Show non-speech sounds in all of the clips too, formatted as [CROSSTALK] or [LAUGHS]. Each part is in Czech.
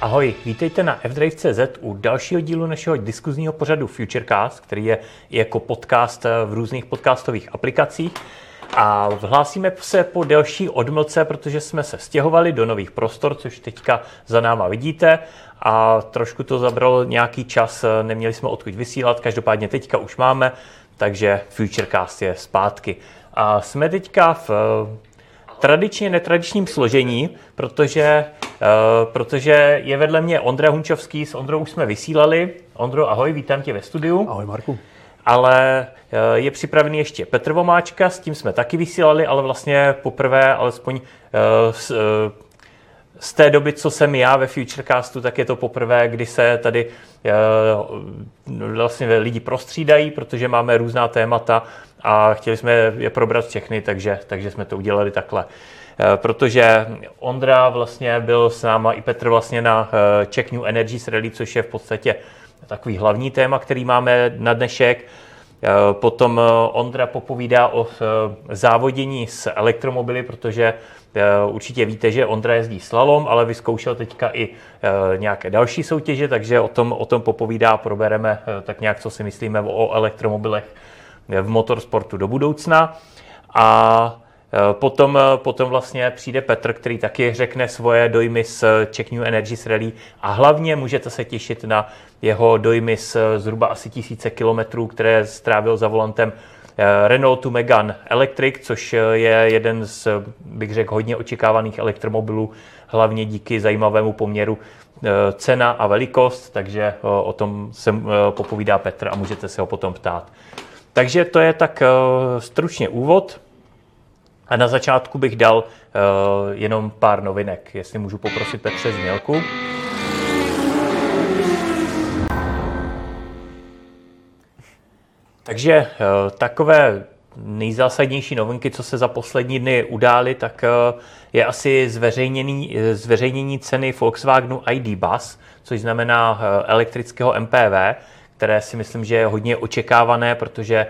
Ahoj, vítejte na fdrive.cz u dalšího dílu našeho diskuzního pořadu Futurecast, který je jako podcast v různých podcastových aplikacích. A hlásíme se po delší odmlce, protože jsme se stěhovali do nových prostor, což teďka za náma vidíte. A trošku to zabralo nějaký čas, neměli jsme odkud vysílat, každopádně teďka už máme, takže Futurecast je zpátky. A jsme teďka v tradičně netradičním složení, protože, uh, protože je vedle mě Ondra Hunčovský, s Ondrou už jsme vysílali. Ondro, ahoj, vítám tě ve studiu. Ahoj, Marku. Ale uh, je připravený ještě Petr Vomáčka, s tím jsme taky vysílali, ale vlastně poprvé, alespoň uh, s, uh, z té doby, co jsem já ve Futurecastu, tak je to poprvé, kdy se tady vlastně lidi prostřídají, protože máme různá témata a chtěli jsme je probrat všechny, takže, takže jsme to udělali takhle. Eh, protože Ondra vlastně byl s náma i Petr vlastně na eh, Czech New Energies Rally, což je v podstatě takový hlavní téma, který máme na dnešek. Eh, potom Ondra popovídá o závodění s elektromobily, protože určitě víte, že Ondra jezdí slalom, ale vyzkoušel teďka i nějaké další soutěže, takže o tom, o tom popovídá, probereme tak nějak, co si myslíme o elektromobilech v motorsportu do budoucna. A e, Potom, e, potom vlastně přijde Petr, který taky řekne svoje dojmy z Czech New Energies Rally a hlavně můžete se těšit na jeho dojmy z zhruba asi tisíce kilometrů, které strávil za volantem e, Renaultu Megane Electric, což je jeden z, bych řekl, hodně očekávaných elektromobilů, hlavně díky zajímavému poměru cena a velikost, takže o tom se popovídá Petr a můžete se ho potom ptát. Takže to je tak uh, stručně úvod. A na začátku bych dal uh, jenom pár novinek, jestli můžu poprosit Petře Znělku. Takže uh, takové nejzásadnější novinky, co se za poslední dny udály, tak je asi zveřejnění, zveřejnění ceny Volkswagenu ID Bus, což znamená elektrického MPV které si myslím, že je hodně očekávané, protože eh,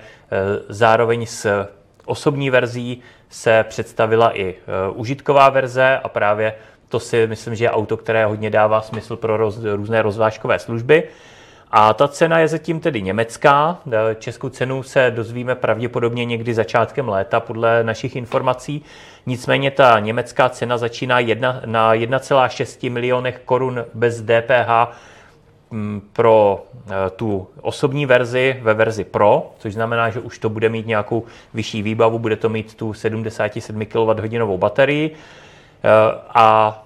zároveň s osobní verzí se představila i eh, užitková verze a právě to si myslím, že je auto, které hodně dává smysl pro roz, různé rozvážkové služby. A ta cena je zatím tedy německá. Eh, českou cenu se dozvíme pravděpodobně někdy začátkem léta podle našich informací. Nicméně ta německá cena začíná jedna, na 1,6 milionech korun bez DPH pro eh, tu osobní verzi ve verzi Pro, což znamená, že už to bude mít nějakou vyšší výbavu, bude to mít tu 77 kWh baterii eh, a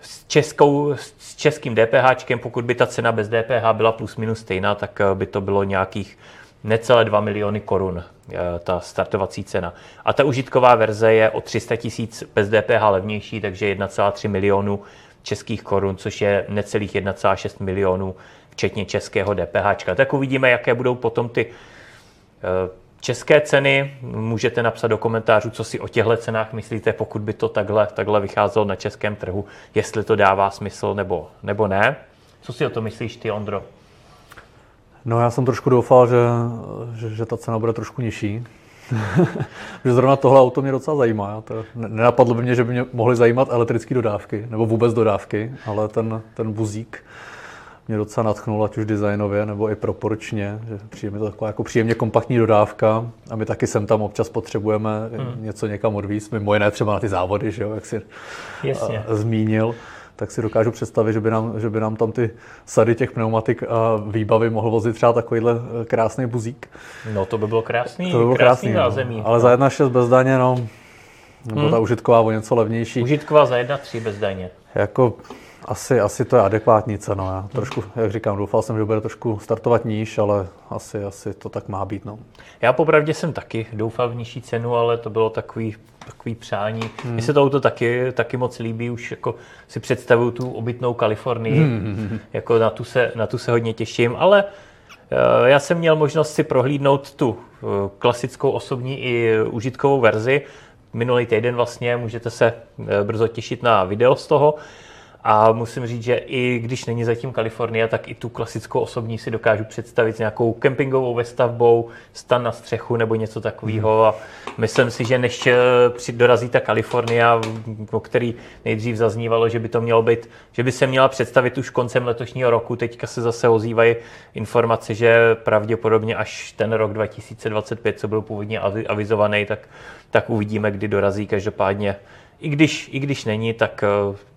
s, českou, s českým DPH, pokud by ta cena bez DPH byla plus minus stejná, tak eh, by to bylo nějakých necelé 2 miliony korun, ta startovací cena. A ta užitková verze je o 300 tisíc bez DPH levnější, takže 1,3 milionu českých korun, což je necelých 1,6 milionů, včetně českého DPH. Tak uvidíme, jaké budou potom ty eh, české ceny. Můžete napsat do komentářů, co si o těchto cenách myslíte, pokud by to takhle, takhle vycházelo na českém trhu, jestli to dává smysl nebo, nebo ne. Co si o to myslíš ty, Ondro? No já jsem trošku doufal, že, že, že ta cena bude trošku nižší, [LAUGHS] že zrovna tohle auto mě docela zajímá. To nenapadlo by mě, že by mě mohly zajímat elektrické dodávky, nebo vůbec dodávky, ale ten, ten buzík mě docela natchnul, ať už designově, nebo i proporčně, že přijde to taková jako příjemně kompaktní dodávka a my taky sem tam občas potřebujeme hmm. něco někam odvízt, mimo jiné třeba na ty závody, že jo, jak si Jasně. zmínil tak si dokážu představit, že by nám, že by nám tam ty sady těch pneumatik a výbavy mohl vozit třeba takovýhle eh, krásný buzík. No to by bylo krásný, to by bylo krásný, krásný no. Ale za 1,6 bez daně, no, nebo hmm. ta užitková o něco levnější. Užitková za 1,3 bez daně. Jako asi, asi to je adekvátní cena. Já trošku, jak říkám, doufal jsem, že bude trošku startovat níž, ale asi, asi to tak má být. No. Já popravdě jsem taky doufal v nižší cenu, ale to bylo takový, takový přání. Hmm. Mně se to auto taky, taky moc líbí, už jako si představuju tu obytnou Kalifornii, hmm. jako na tu, se, na tu se hodně těším, ale eh, já jsem měl možnost si prohlídnout tu eh, klasickou osobní i užitkovou verzi. Minulý týden vlastně můžete se eh, brzo těšit na video z toho. A musím říct, že i když není zatím Kalifornie, tak i tu klasickou osobní si dokážu představit s nějakou kempingovou vestavbou, stan na střechu nebo něco takového. A myslím si, že než eh, dorazí ta Kalifornia, o který nejdřív zaznívalo, že by to mělo být, že by se měla představit už koncem letošního roku. Teďka se zase ozývají informace, že pravděpodobně až ten rok 2025, co byl původně avizovaný, tak, tak uvidíme, kdy dorazí. Každopádně, i když, i když není, tak eh,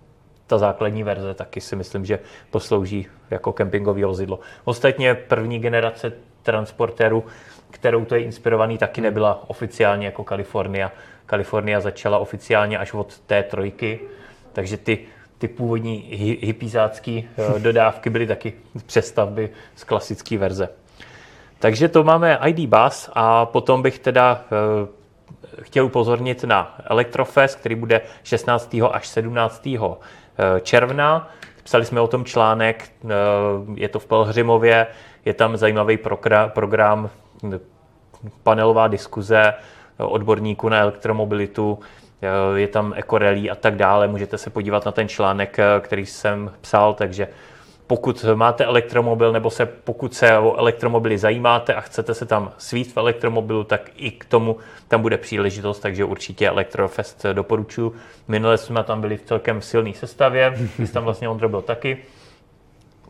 ta základní verze taky si myslím, že poslouží jako kempingové vozidlo. Ostatně první generace transportéru, kterou to je inspirovaný, taky nebyla oficiálně jako Kalifornia. Kalifornia začala oficiálně až od té trojky, takže ty, ty původní hypizácké eh, [LAUGHS] dodávky byly taky přestavby z klasické verze. Takže to máme ID Bus a potom bych teda eh, chtěl upozornit na Electrofest, který bude 16. až 17. Eh, června. Psali jsme o tom článek, eh, je to v Pelhřimově, je tam zajímavý program, panelová diskuze odborníků na elektromobilitu, eh, je tam ekorelí a tak dále. Můžete se podívat na ten článek, který jsem psal, takže pokud máte elektromobil nebo se, pokud se o elektromobily zajímáte a chcete se tam svít v elektromobilu, tak i k tomu tam bude příležitost, takže určitě Elektrofest doporučuji. Minule jsme tam byli v celkem silné sestavě, [LAUGHS] když tam vlastně Ondro byl taky.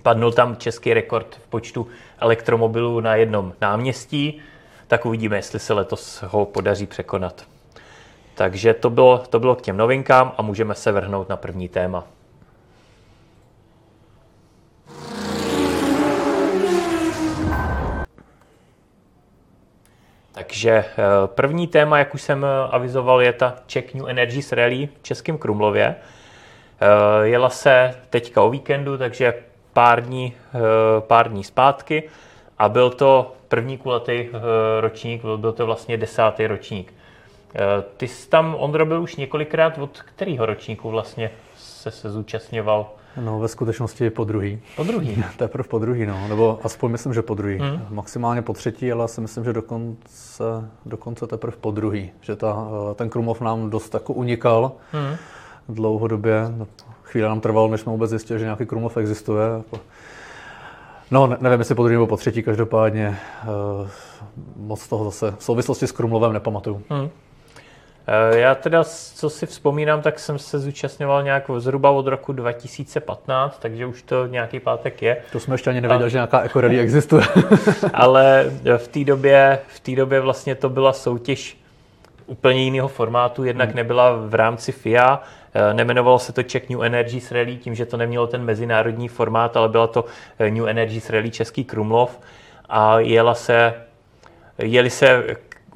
Padnul tam český rekord v počtu elektromobilů na jednom náměstí, tak uvidíme, jestli se letos ho podaří překonat. Takže to bylo, to bylo k těm novinkám a můžeme se vrhnout na první téma. Takže eh, první téma, jak už jsem eh, avizoval, je ta Czech New Energies Rally v Českém Krumlově. Eh, jela se teďka o víkendu, takže pár dní, pár dní zpátky a byl to první kulatý ročník, byl to vlastně desátý ročník. Ty jsi tam, Ondro, byl už několikrát, od kterého ročníku vlastně se, se zúčastňoval? No, ve skutečnosti po druhý. Po druhý? [LAUGHS] Teprve po druhý, no. Nebo aspoň myslím, že po druhý. Hmm. Maximálně po třetí, ale si myslím, že dokonce, dokonce teprve po druhý. Že ta, ten Krumov nám dost jako unikal hmm. dlouhodobě. Chvíli nám trvalo, než jsme vůbec zjistili, že nějaký Krumov existuje. No, ne, nevím, jestli po druhý nebo po třetí, každopádně uh, moc toho zase v souvislosti s Krumlovem nepamatuju. Hmm. Eh, já teda, co si vzpomínám, tak jsem se zúčastňoval nějak zhruba od roku 2015, takže už to nějaký pátek je. To jsme ještě ani nevěděli, A... že nějaká ekorally existuje. [LAUGHS] Ale v té době, v té době vlastně to byla soutěž úplně jiného formátu, jednak hmm. nebyla v rámci FIA, eh, nemenovalo se to Czech New Energies Rally tím, že to nemělo ten mezinárodní formát, ale byla to eh, New Energies Rally Český Krumlov a jela se, jeli se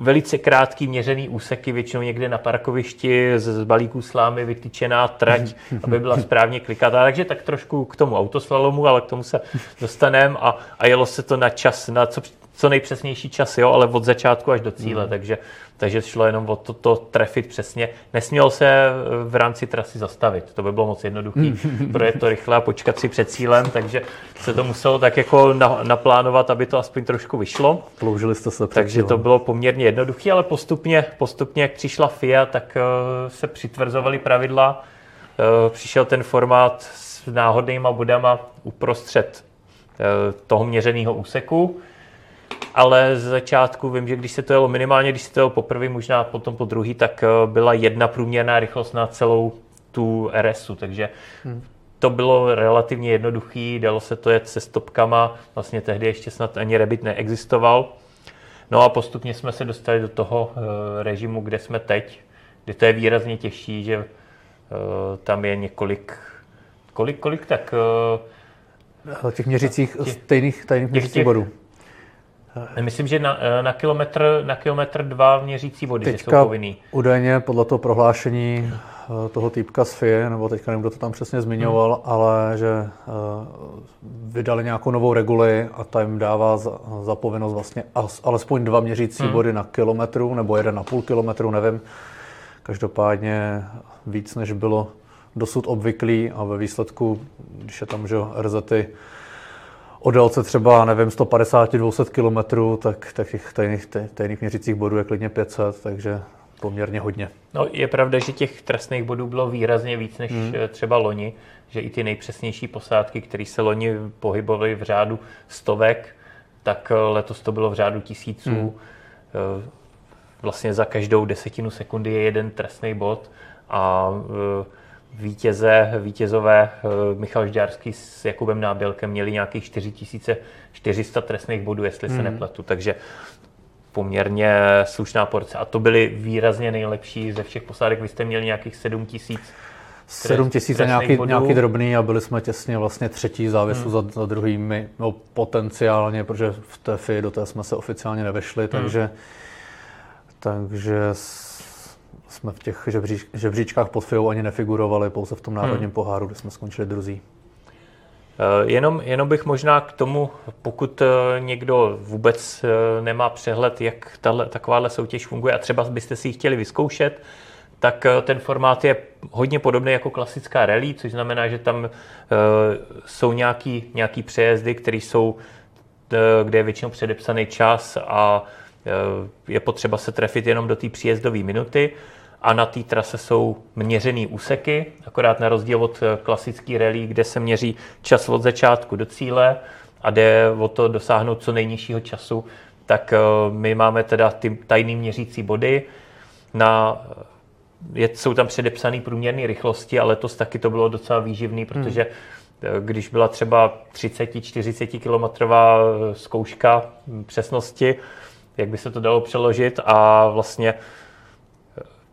velice krátký měřený úseky, většinou někde na parkovišti z balíků slámy vytyčená trať, [LAUGHS] aby byla správně klikatá. Takže tak trošku k tomu autoslalomu, ale k tomu se dostaneme a, a jelo se to na čas, na co, co nejpřesnější čas, jo, ale od začátku až do cíle, mm. takže, takže šlo jenom o to, to trefit přesně. Nesměl se eh, v rámci trasy zastavit, to by bylo moc jednoduché, [LAUGHS] projet to rychle a počkat si před cílem, takže se to muselo tak jako na, naplánovat, aby to aspoň trošku vyšlo. Ploužili jste se Takže to bylo poměrně jednoduché, ale postupně, postupně, jak přišla FIA, tak uh, se přitvrzovaly pravidla, uh, přišel ten formát s náhodnýma bodama uprostřed uh, toho měřeného úseku, ale z začátku vím, že když se to jelo minimálně, když se to jelo poprvé, možná potom po druhý, tak eh, byla jedna průměrná rychlost na celou tu RSu, takže hmm. to bylo relativně jednoduchý, dalo se to jet se stopkama, vlastně tehdy ještě snad ani Rebit neexistoval. No a postupně jsme se dostali do toho eh, režimu, kde jsme teď, kde to je výrazně těžší, že eh, tam je několik, kolik, kolik tak... těch měřících těch, stejných tajných měřících bodů. Myslím, že na, eh, na, kilometr, na kilometr dva měřící vody teďka jsou povinný. údajně podle toho prohlášení eh, toho týpka z FIE, nebo teďka nevím, kdo to tam přesně zmiňoval, hmm. ale že uh, vydali nějakou novou reguli a ta jim dává za, za povinnost vlastně alespoň dva měřící hmm. body na kilometru, nebo jeden na půl kilometru, nevím. Každopádně víc, než bylo dosud obvyklý a ve výsledku, když je tam že RZty o délce třeba, nevím, 150-200 km, tak, tak těch tajných, tajných měřicích bodů je klidně 500, takže poměrně hodně. No, je pravda, že těch trestných bodů bylo výrazně víc než hmm. třeba loni, že i ty nejpřesnější posádky, které se loni pohybovaly v řádu stovek, tak letos to bylo v řádu tisíců. Hmm. Vlastně za každou desetinu sekundy je jeden trestný bod a vítěze, vítězové Michal Žďárský s Jakubem Nábělkem měli nějakých 4400 trestných bodů, jestli hmm. se nepletu. Takže poměrně slušná porce. A to byly výrazně nejlepší ze všech posádek. Vy jste měli nějakých 7 tisíc 7 tisíc a nějaký, nějaký drobný a byli jsme těsně vlastně třetí závěsu hmm. za, za druhými, no potenciálně, protože v té FI do té jsme se oficiálně nevešli, hmm. takže, takže jsme v těch žebříč, žebříčkách pod FIou ani nefigurovali, pouze v tom národním hmm. poháru, kde jsme skončili druzí. Eh, jenom, jenom bych možná k tomu, pokud eh, někdo vůbec eh, nemá přehled, jak tahle, takováhle soutěž funguje a třeba byste si ji chtěli vyzkoušet, tak ten formát je hodně podobný jako klasická rally, což znamená, že tam jsou nějaký, nějaký přejezdy, které jsou, kde je většinou předepsaný čas a je potřeba se trefit jenom do té příjezdové minuty a na té trase jsou měřené úseky, akorát na rozdíl od eh, klasický rally, kde se měří čas od začátku do cíle a jde o to dosáhnout co nejnižšího času, tak eh, my máme teda ty tajný měřící body. Na, je, jsou tam předepsané průměrné rychlosti, ale letos taky to bylo docela výživný, protože hmm. když byla třeba 30-40 kilometrová zkouška přesnosti, jak by se to dalo přeložit a vlastně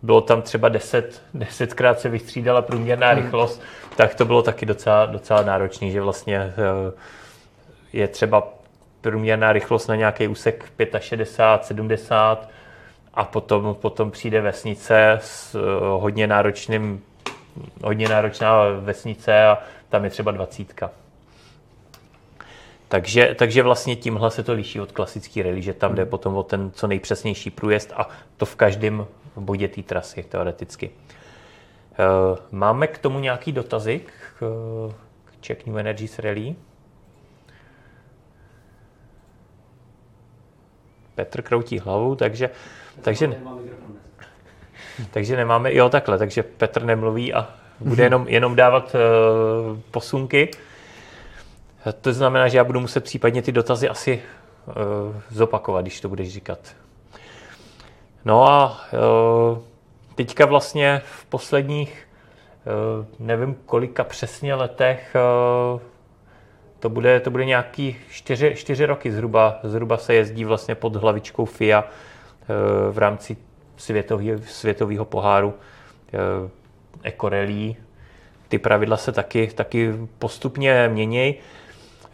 bylo tam třeba 10, desetkrát se vystřídala průměrná hmm. rychlost, tak to bylo taky docela, docela náročný, že vlastně eh, je třeba průměrná rychlost na nějaký úsek 65, 70 a potom, potom přijde vesnice s eh, hodně náročným hodně náročná vesnice a tam je třeba dvacítka. Takže, takže vlastně tímhle se to liší od klasický rally, že tam jde hmm. potom o ten co nejpřesnější průjezd a to v každém bodě té trasy teoreticky. Eh, máme k tomu nějaký dotazy k, k Czech New Energies Rally? Petr kroutí hlavu, takže, takže, [LAUGHS] takže nemáme, jo takhle, takže Petr nemluví a bude jenom, jenom dávat uh, posunky. To znamená, že já budu muset případně ty dotazy asi uh, zopakovat, když to budeš říkat. No a uh, teďka vlastně v posledních, uh, nevím kolika přesně letech, uh, to bude, to bude nějaký čtyři, čtyři roky zhruba, zhruba se jezdí vlastně pod hlavičkou FIA v rámci světového, poháru Ecorelí. Ty pravidla se taky, taky postupně měnějí.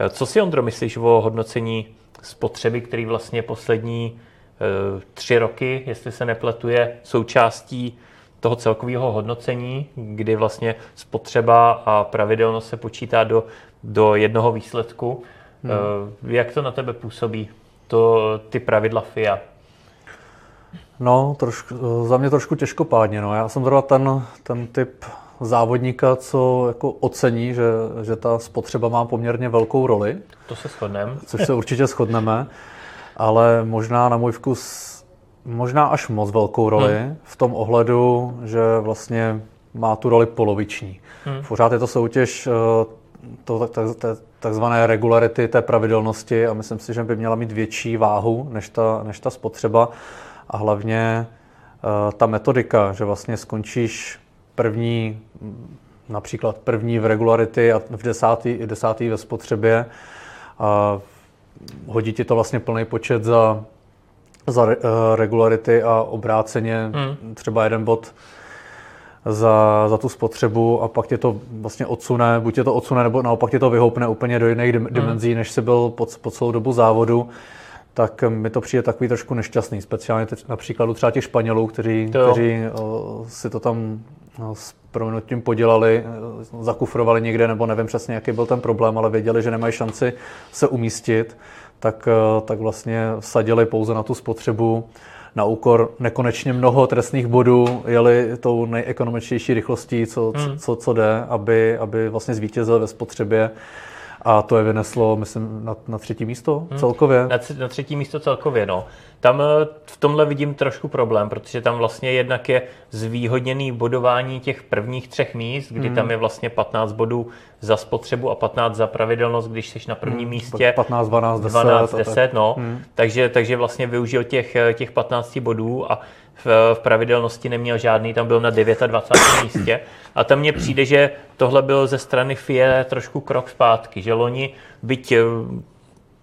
Co si, Ondro, myslíš o hodnocení spotřeby, který vlastně poslední e, tři roky, jestli se nepletuje, součástí toho celkového hodnocení, kdy vlastně spotřeba a pravidelnost se počítá do, do jednoho výsledku. Hmm. E, jak to na tebe působí, to, ty pravidla FIA? No, trošku, za mě trošku těžkopádně. No. Já jsem zrovna ten, ten typ závodníka, co jako ocení, že, že ta spotřeba má poměrně velkou roli. To se shodneme. Což se určitě shodneme, ale možná na můj vkus možná až moc velkou roli hmm. v tom ohledu, že vlastně má tu roli poloviční. Hmm. Pořád je to soutěž eh, to, takzvané regularity té pravidelnosti a myslím si, že by měla mít větší váhu než ta, než ta spotřeba a hlavně eh, ta metodika, že vlastně skončíš první, například první v regularity a v desátý, desátý ve spotřebě. A hodí ti to vlastně plný počet za, za uh, regularity a obráceně hmm. třeba jeden bod za, za tu spotřebu a pak tě to vlastně odsune, buď tě to odsune, nebo naopak tě to vyhoupne úplně do jiných hmm. dimenzí, než jsi byl po, po celou dobu závodu tak mi to přijde takový trošku nešťastný, speciálně teď na příkladu třeba těch Španělů, kteří, kteří o, si to tam s proměnutím podělali, eh, zakufrovali někde, nebo nevím přesně, jaký byl ten problém, ale věděli, že nemají šanci se umístit, tak, eh, tak vlastně vsadili pouze na tu spotřebu na úkor nekonečně mnoho trestných bodů, jeli tou nejekonomičtější rychlostí, co, hmm. co, co jde, aby, aby vlastně zvítězil ve spotřebě. A to je vyneslo, myslím, na, na třetí místo hmm. celkově? Na, na třetí místo celkově, no. Tam eh, v tomhle vidím trošku problém, protože tam vlastně jednak je zvýhodněný bodování těch prvních třech míst, kdy hmm. tam je vlastně 15 bodů za spotřebu a 15 za pravidelnost, když jsi na prvním hmm. místě. 15, 12, 10. 12, 10, no. Hmm. Takže, takže vlastně využil těch, eh, těch 15 bodů a v, v pravidelnosti neměl žádný, tam byl na 29. [COUGHS] místě. A tam mně přijde, že tohle bylo ze strany FIE trošku krok zpátky, že loni, byť eh,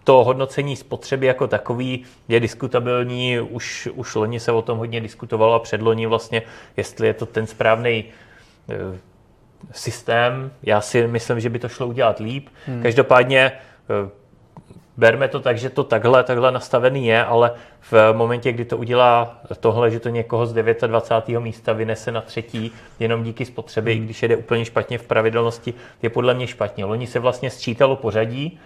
to hodnocení spotřeby jako takový je diskutabilní, už, už loni se o tom hodně diskutovalo a předloni vlastně, jestli je to ten správný eh, systém. Já si myslím, že by to šlo udělat líp. Hmm. Každopádně eh, berme to tak, že to takhle, takhle nastavený je, ale v momentě, kdy to udělá tohle, že to někoho z 29. místa vynese na třetí, jenom díky spotřebě, hmm. i když jede úplně špatně v pravidelnosti, je podle mě špatně. Loni se vlastně sčítalo pořadí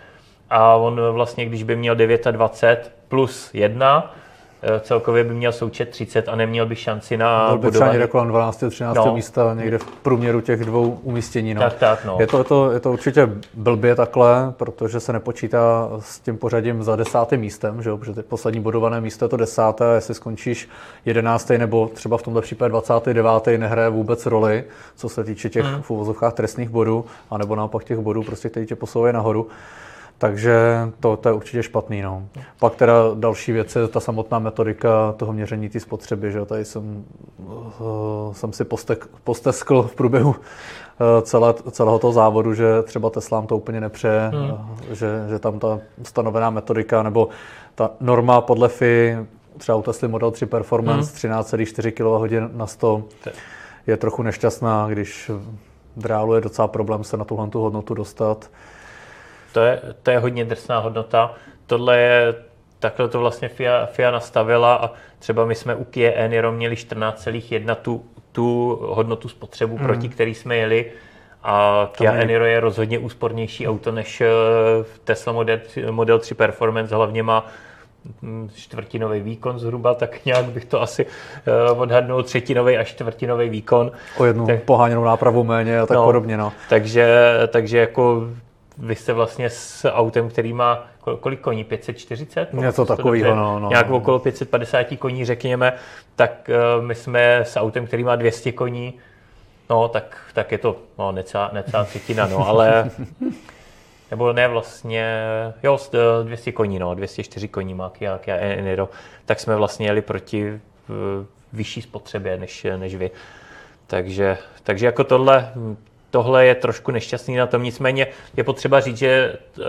a on vlastně, když by měl 29 plus 1, Eh, celkově by měl součet 30 a neměl by šanci na Byl by třeba někde kolem 12. 13. No. místa, někde v průměru těch dvou umístění. No. Tak, tak, no. je, to, je, to, je to určitě blbě takhle, protože se nepočítá s tím pořadím za desátým místem, že jo? protože poslední bodované místo je to desáté, a jestli skončíš 11. nebo třeba v tomto případě 29. nehraje vůbec roli, co se týče těch hmm. v uvozovkách trestných bodů, anebo naopak těch bodů, prostě, který tě posouvají nahoru. Takže to, to je určitě špatný. No. Pak teda další věc je ta samotná metodika toho měření té spotřeby. Že? Tady jsem, uh, jsem si postek, posteskl v průběhu uh, celé, celého toho závodu, že třeba Teslám to úplně nepřeje, hmm. uh, že, že tam ta stanovená metodika nebo ta norma podle FI, třeba u Tesla Model 3 Performance hmm. 13,4 kWh na 100 je trochu nešťastná, když v reálu je docela problém se na tuhle tu hodnotu dostat. To je, to je hodně drsná hodnota. Tohle je, takhle to vlastně FIA, FIA nastavila a třeba my jsme u Kia Eniro měli 14,1 tu, tu hodnotu spotřebu, mm. proti který jsme jeli a Kia je... Eniro je rozhodně úspornější auto než eh, Tesla Model 3, Model 3 Performance, hlavně má hm, čtvrtinový výkon zhruba, tak nějak bych to asi uh, odhadnul, třetinový až čtvrtinový výkon. O jednu tak, poháněnou nápravu méně a tak no, podobně. No. Takže, takže jako vy jste vlastně s autem, který má kolik koní? 540? Něco takového, no, no. Nějak okolo 550 koní, řekněme, tak uh, my jsme s autem, který má 200 koní, no tak, tak je to no, necá, necá třetina, no, ale [LAUGHS] nebo ne vlastně, jo, 200 koní, no, 204 koní má Kia, Kia Eniro, tak jsme vlastně jeli proti v, vyšší spotřebě než, než vy. Takže, takže jako tohle tohle je trošku nešťastný na tom. Nicméně je potřeba říct, že eh,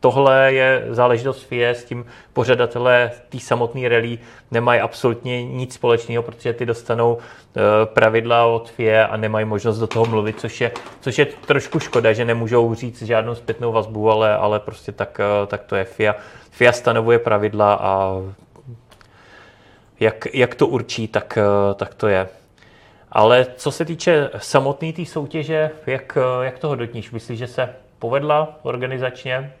tohle je záležitost FIE, s tím pořadatelé té samotné rally nemají absolutně nic společného, protože ty dostanou eh, pravidla od FIE a nemají možnost do toho mluvit, což je, což je trošku škoda, že nemůžou říct žádnou zpětnou vazbu, ale, ale prostě tak, eh, tak to je FIA. FIA stanovuje pravidla a jak, jak to určí, tak, tak to je. Ale co se týče samotné té tý soutěže, jak, jak to hodnotníš? Myslíš, že se povedla organizačně?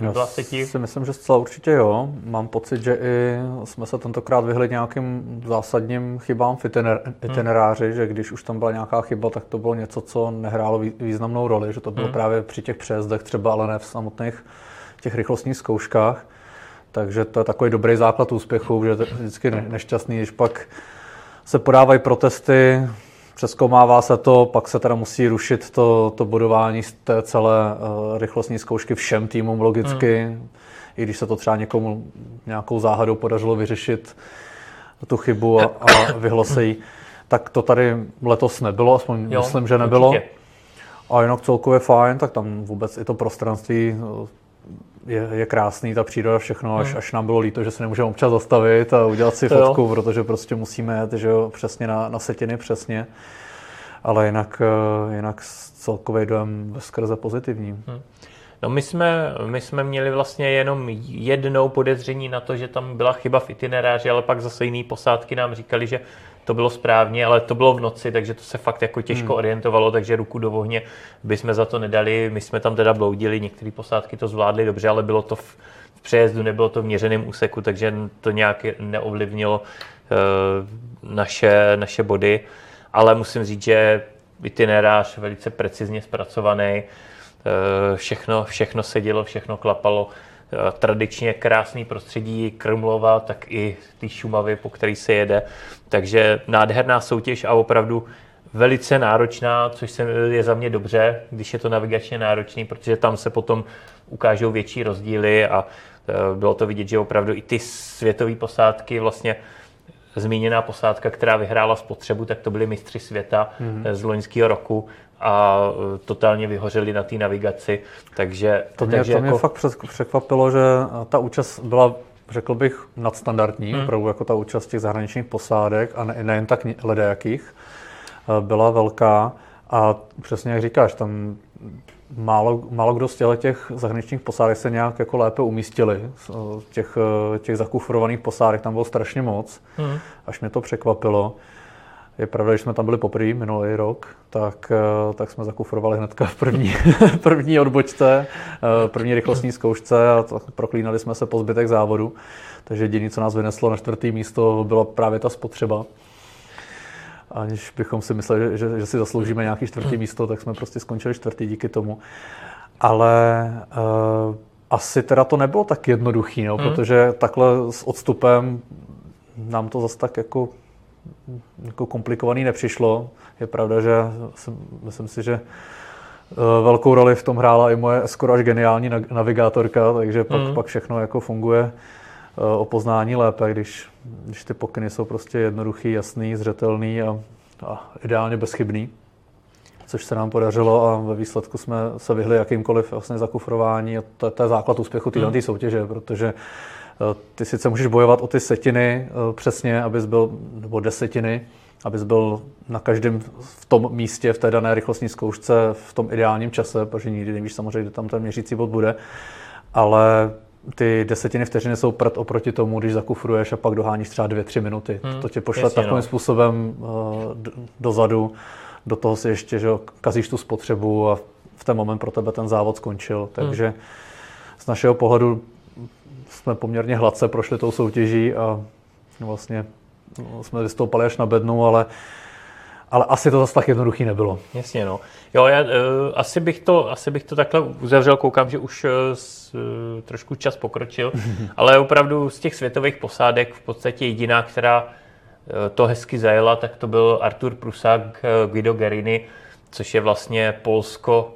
Já si myslím, že zcela určitě jo. Mám pocit, že i jsme se tentokrát vyhli nějakým zásadním chybám v hmm. itineráři, hmm. že když už tam byla nějaká chyba, tak to bylo něco, co nehrálo významnou roli, že to bylo hmm. právě při těch přejezdech třeba, ale ne v samotných těch rychlostních zkouškách. Takže to je takový dobrý základ úspěchu, že to je vždycky nešťastný, když pak se podávají protesty, přeskoumává se to, pak se teda musí rušit to, to bodování z té celé uh, rychlostní zkoušky všem týmům logicky, hmm. i když se to třeba někomu nějakou záhadou podařilo vyřešit tu chybu a, a vyhlo se jí. Tak to tady letos nebylo, aspoň jo, myslím, že nebylo. Určitě. A jinak celkově fajn, tak tam vůbec i to prostranství eh, je, je krásný, ta příroda, všechno, až, hmm. až nám bylo líto, že se nemůžeme občas zastavit a udělat si fotku, jo. protože prostě musíme jet že jo, přesně na, na setiny, přesně. Ale jinak, eh, jinak celkově dojem skrze pozitivní. Hmm. No my jsme, my jsme měli vlastně jenom jednou podezření na to, že tam byla chyba v itineráři, ale pak zase jiný posádky nám říkali, že to bylo správně, ale to bylo v noci, takže to se fakt jako těžko hmm. orientovalo, takže ruku do ohně bychom za to nedali. My jsme tam teda bloudili, některé posádky to zvládly dobře, ale bylo to v, v přejezdu, nebylo to v měřeném úseku, takže to nějak neovlivnilo uh, naše, naše body. Ale musím říct, že itinerář velice precizně zpracovaný, všechno, všechno se dělo, všechno klapalo. Tradičně krásný prostředí Krmlova, tak i ty Šumavy, po který se jede. Takže nádherná soutěž a opravdu velice náročná, což se je za mě dobře, když je to navigačně náročný, protože tam se potom ukážou větší rozdíly a e, bylo to vidět, že opravdu i ty světové posádky, vlastně zmíněná posádka, která vyhrála spotřebu, tak to byli mistři světa mm-hmm. z loňského roku a e, totálně vyhořeli na té navigaci. Takže, to mě, takže to mě jako... fakt překvapilo, že ta účast byla řekl bych, nadstandardní, hmm. opravdu jako ta účast těch zahraničních posádek a ne, nejen tak ledajakých. Eh, byla velká a přesně jak říkáš, tam málo, málo kdo z těch zahraničních posádek se nějak jako lépe umístili. Eh, těch, těch zakufrovaných posádek tam bylo strašně moc, hmm. až mě to překvapilo. Je pravda, že jsme tam byli poprvé minulý rok, tak, tak jsme zakufrovali hnedka v první, [LAUGHS] první odbočce, první rychlostní zkoušce a proklínali jsme se po zbytek závodu. Takže jediné, co nás vyneslo na čtvrtý místo, byla právě ta spotřeba aniž bychom si mysleli, že, že si zasloužíme nějaký čtvrtý místo, tak jsme prostě skončili čtvrtý díky tomu. Ale uh, asi teda to nebylo tak jednoduchý, no, hmm. protože takhle s odstupem nám to zase tak jako, jako komplikovaný nepřišlo. Je pravda, že jsem, myslím si, že uh, velkou roli v tom hrála i moje skoro až geniální navigátorka, takže pak, hmm. pak všechno jako funguje Eh, o poznání lépe, když, když ty pokyny jsou prostě jednoduchý, jasný, zřetelný a, a ideálně bezchybný, což se nám podařilo a ve výsledku jsme se vyhli jakýmkoliv vlastně zakufrování a to, to je základ úspěchu této hmm. soutěže, protože eh, ty sice můžeš bojovat o ty setiny eh, přesně, abys byl, nebo desetiny, abys byl na každém v tom místě, v té dané rychlostní zkoušce, v tom ideálním čase, protože nikdy nevíš samozřejmě, kde tam ten měřící bod bude, ale ty desetiny vteřiny jsou prd oproti tomu, když zakufruješ a pak doháníš třeba dvě, tři minuty. Hmm, to tě pošle jasně, takovým no. způsobem uh, dozadu, do toho si ještě že kazíš tu spotřebu a v ten moment pro tebe ten závod skončil. Hmm. Takže hmm. z našeho pohledu jsme poměrně hladce prošli tou soutěží a vlastně no, jsme vystoupali až na bednu, ale ale asi to zase tak jednoduchý nebylo. Jasně, no. Jo, já, uh, asi, bych to, asi bych to takhle uzavřel, koukám, že už uh, s, uh, trošku čas pokročil, [LAUGHS] ale opravdu z těch světových posádek v podstatě jediná, která uh, to hezky zajela, tak to byl Artur Prusák, uh, Guido Gerini, což je vlastně Polsko,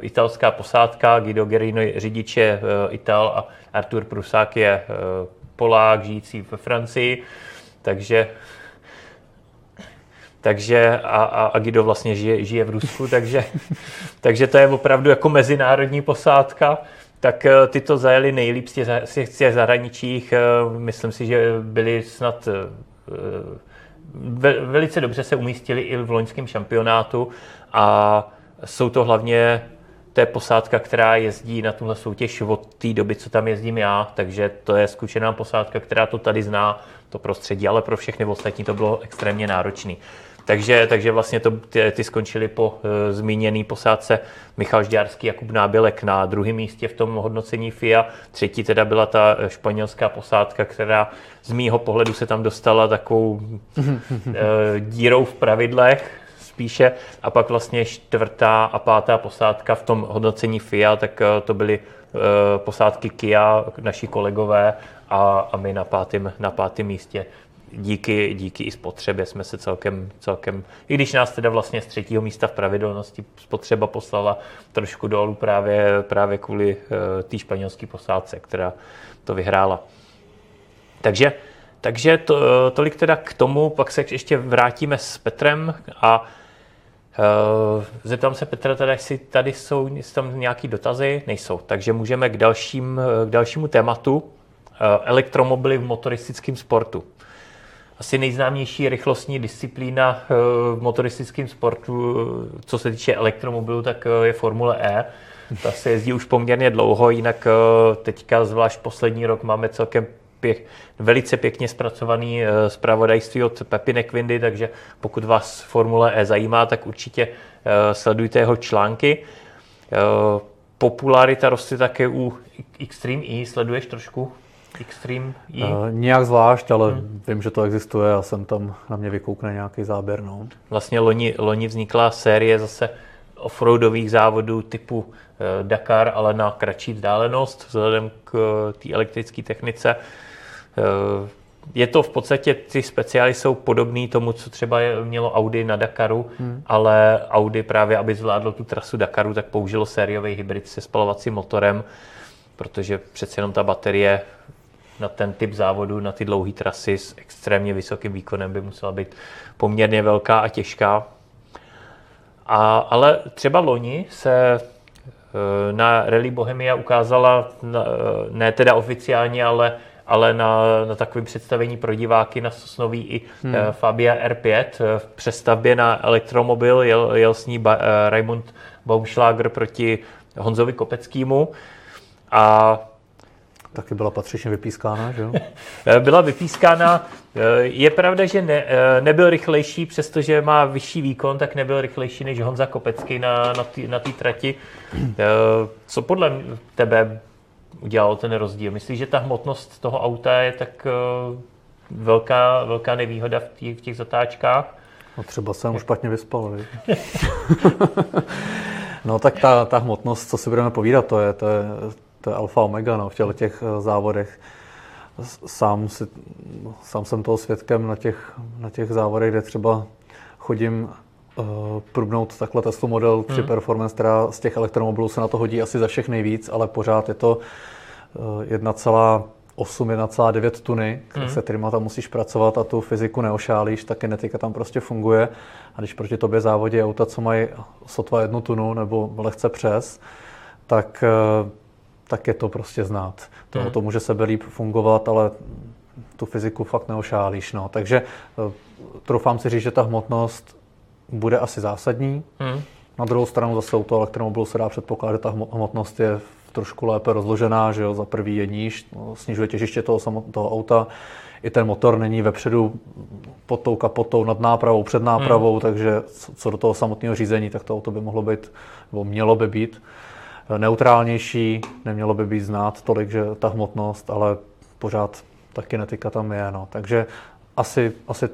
italská posádka, Guido řidič je uh, Ital a Artur Prusák je uh, Polák, žijící ve Francii, takže takže a, a, a Guido vlastně žije, žije v Rusku, takže, [LAUGHS] takže to je opravdu jako mezinárodní posádka. Tak eh, ty to zajeli nejlíp z těch, z těch zahraničích. Eh, myslím si, že byli snad eh, velice dobře se umístili i v loňském šampionátu a jsou to hlavně to je posádka, která jezdí na tuhle soutěž od té doby, co tam jezdím já, takže to je zkušená posádka, která to tady zná, to prostředí, ale pro všechny ostatní to bylo extrémně náročné. Takže, takže vlastně to, ty, ty skončili po uh, zmíněné posádce Michal Žďárský, Jakub Nábělek na druhém místě v tom hodnocení FIA. Třetí teda byla ta eh, španělská posádka, která z mýho pohledu se tam dostala takovou uh, [LAUGHS] dírou v pravidlech, spíše. A pak vlastně čtvrtá a pátá posádka v tom hodnocení FIA, tak uh, to byly uh, posádky Kia, naši kolegové, a, a my na pátém, na pátém místě díky, díky i spotřebě jsme se celkem, celkem, i když nás teda vlastně z třetího místa v pravidelnosti spotřeba poslala trošku dolů právě, právě kvůli uh, té španělské posádce, která to vyhrála. Takže, takže to, tolik teda k tomu, pak se ještě vrátíme s Petrem a zeptám se Petra teda, jestli tady jsou jestli tam nějaký dotazy. Nejsou. Takže můžeme k, dalším, k dalšímu tématu. Uh, elektromobily v motoristickém sportu asi nejznámější rychlostní disciplína eh, v motoristickém sportu, eh, co se týče elektromobilu, tak eh, je Formule E. Ta se jezdí už poměrně dlouho, jinak teďka zvlášť poslední rok máme celkem pěk, velice pěkně zpracovaný zpravodajství od Pepy Nekvindy, takže pokud vás Formule E zajímá, tak určitě sledujte jeho články. Popularita roste také u Extreme E, sleduješ trošku Extreme E? Uh, nějak zvlášť, ale hmm. vím, že to existuje a jsem tam na mě vykoukne nějaký záběr. No. Vlastně loni, loni vznikla série zase offroadových závodů typu Dakar, ale na kratší vzdálenost vzhledem k té elektrické technice. Je to v podstatě, ty speciály jsou podobné tomu, co třeba mělo Audi na Dakaru, hmm. ale Audi právě, aby zvládlo tu trasu Dakaru, tak použilo sériový hybrid se spalovacím motorem, protože přece jenom ta baterie na ten typ závodu, na ty dlouhé trasy s extrémně vysokým výkonem by musela být poměrně velká a těžká. A, ale třeba loni se eh, na Rally Bohemia ukázala, ne teda oficiálně, ale, ale na, na takovém představení pro diváky na Sosnoví i hmm. Eh, Fabia R5 eh, v přestavbě na elektromobil, jel, jel s ní ba, Raimund Baumschlager proti Honzovi Kopeckému. A Taky byla patřičně vypískána, že jo? [LAUGHS] byla vypískána. Je pravda, že ne, nebyl rychlejší, přestože má vyšší výkon, tak nebyl rychlejší než Honza Kopecký na, na té na trati. Co podle tebe udělalo ten rozdíl? Myslíš, že ta hmotnost toho auta je tak eh, velká, velká nevýhoda v, tý, v těch zatáčkách? No třeba jsem už špatně vyspal. [LAUGHS] no tak ta, ta hmotnost, co si budeme povídat, to je, to je to je alfa omega no, v těle těch eh, závodech. Sám, si, sám jsem toho svědkem na těch, na těch závodech, kde třeba chodím uh, prubnout takhle Tesla Model 3 hmm. Performance, která z těch elektromobilů se na to hodí asi za všech nejvíc, ale pořád je to uh, 1,8, 1,9 tuny, hmm. se kterými tam musíš pracovat a tu fyziku neošálíš, ta kinetika tam prostě funguje. A když proti tobě závodí auta, co mají sotva jednu tunu nebo lehce přes, tak uh, tak je to prostě znát. To, hmm. to může sebe líp fungovat, ale tu fyziku fakt neošálíš. No. Takže eh, troufám si říct, že ta hmotnost bude asi zásadní. Hmm. Na druhou stranu zase u toho elektromobilu se dá předpokládat, že ta hmotnost je trošku lépe rozložená, že jo, za prvý je níž, no, snižuje těžiště toho, toho auta, i ten motor není vepředu pod tou kapotou, nad nápravou, před nápravou, hmm. takže co do toho samotného řízení, tak to auto by mohlo být, nebo mělo by být neutrálnější, nemělo by být znát tolik, že ta hmotnost, ale pořád ta kinetika tam je. No. Takže asi, asi,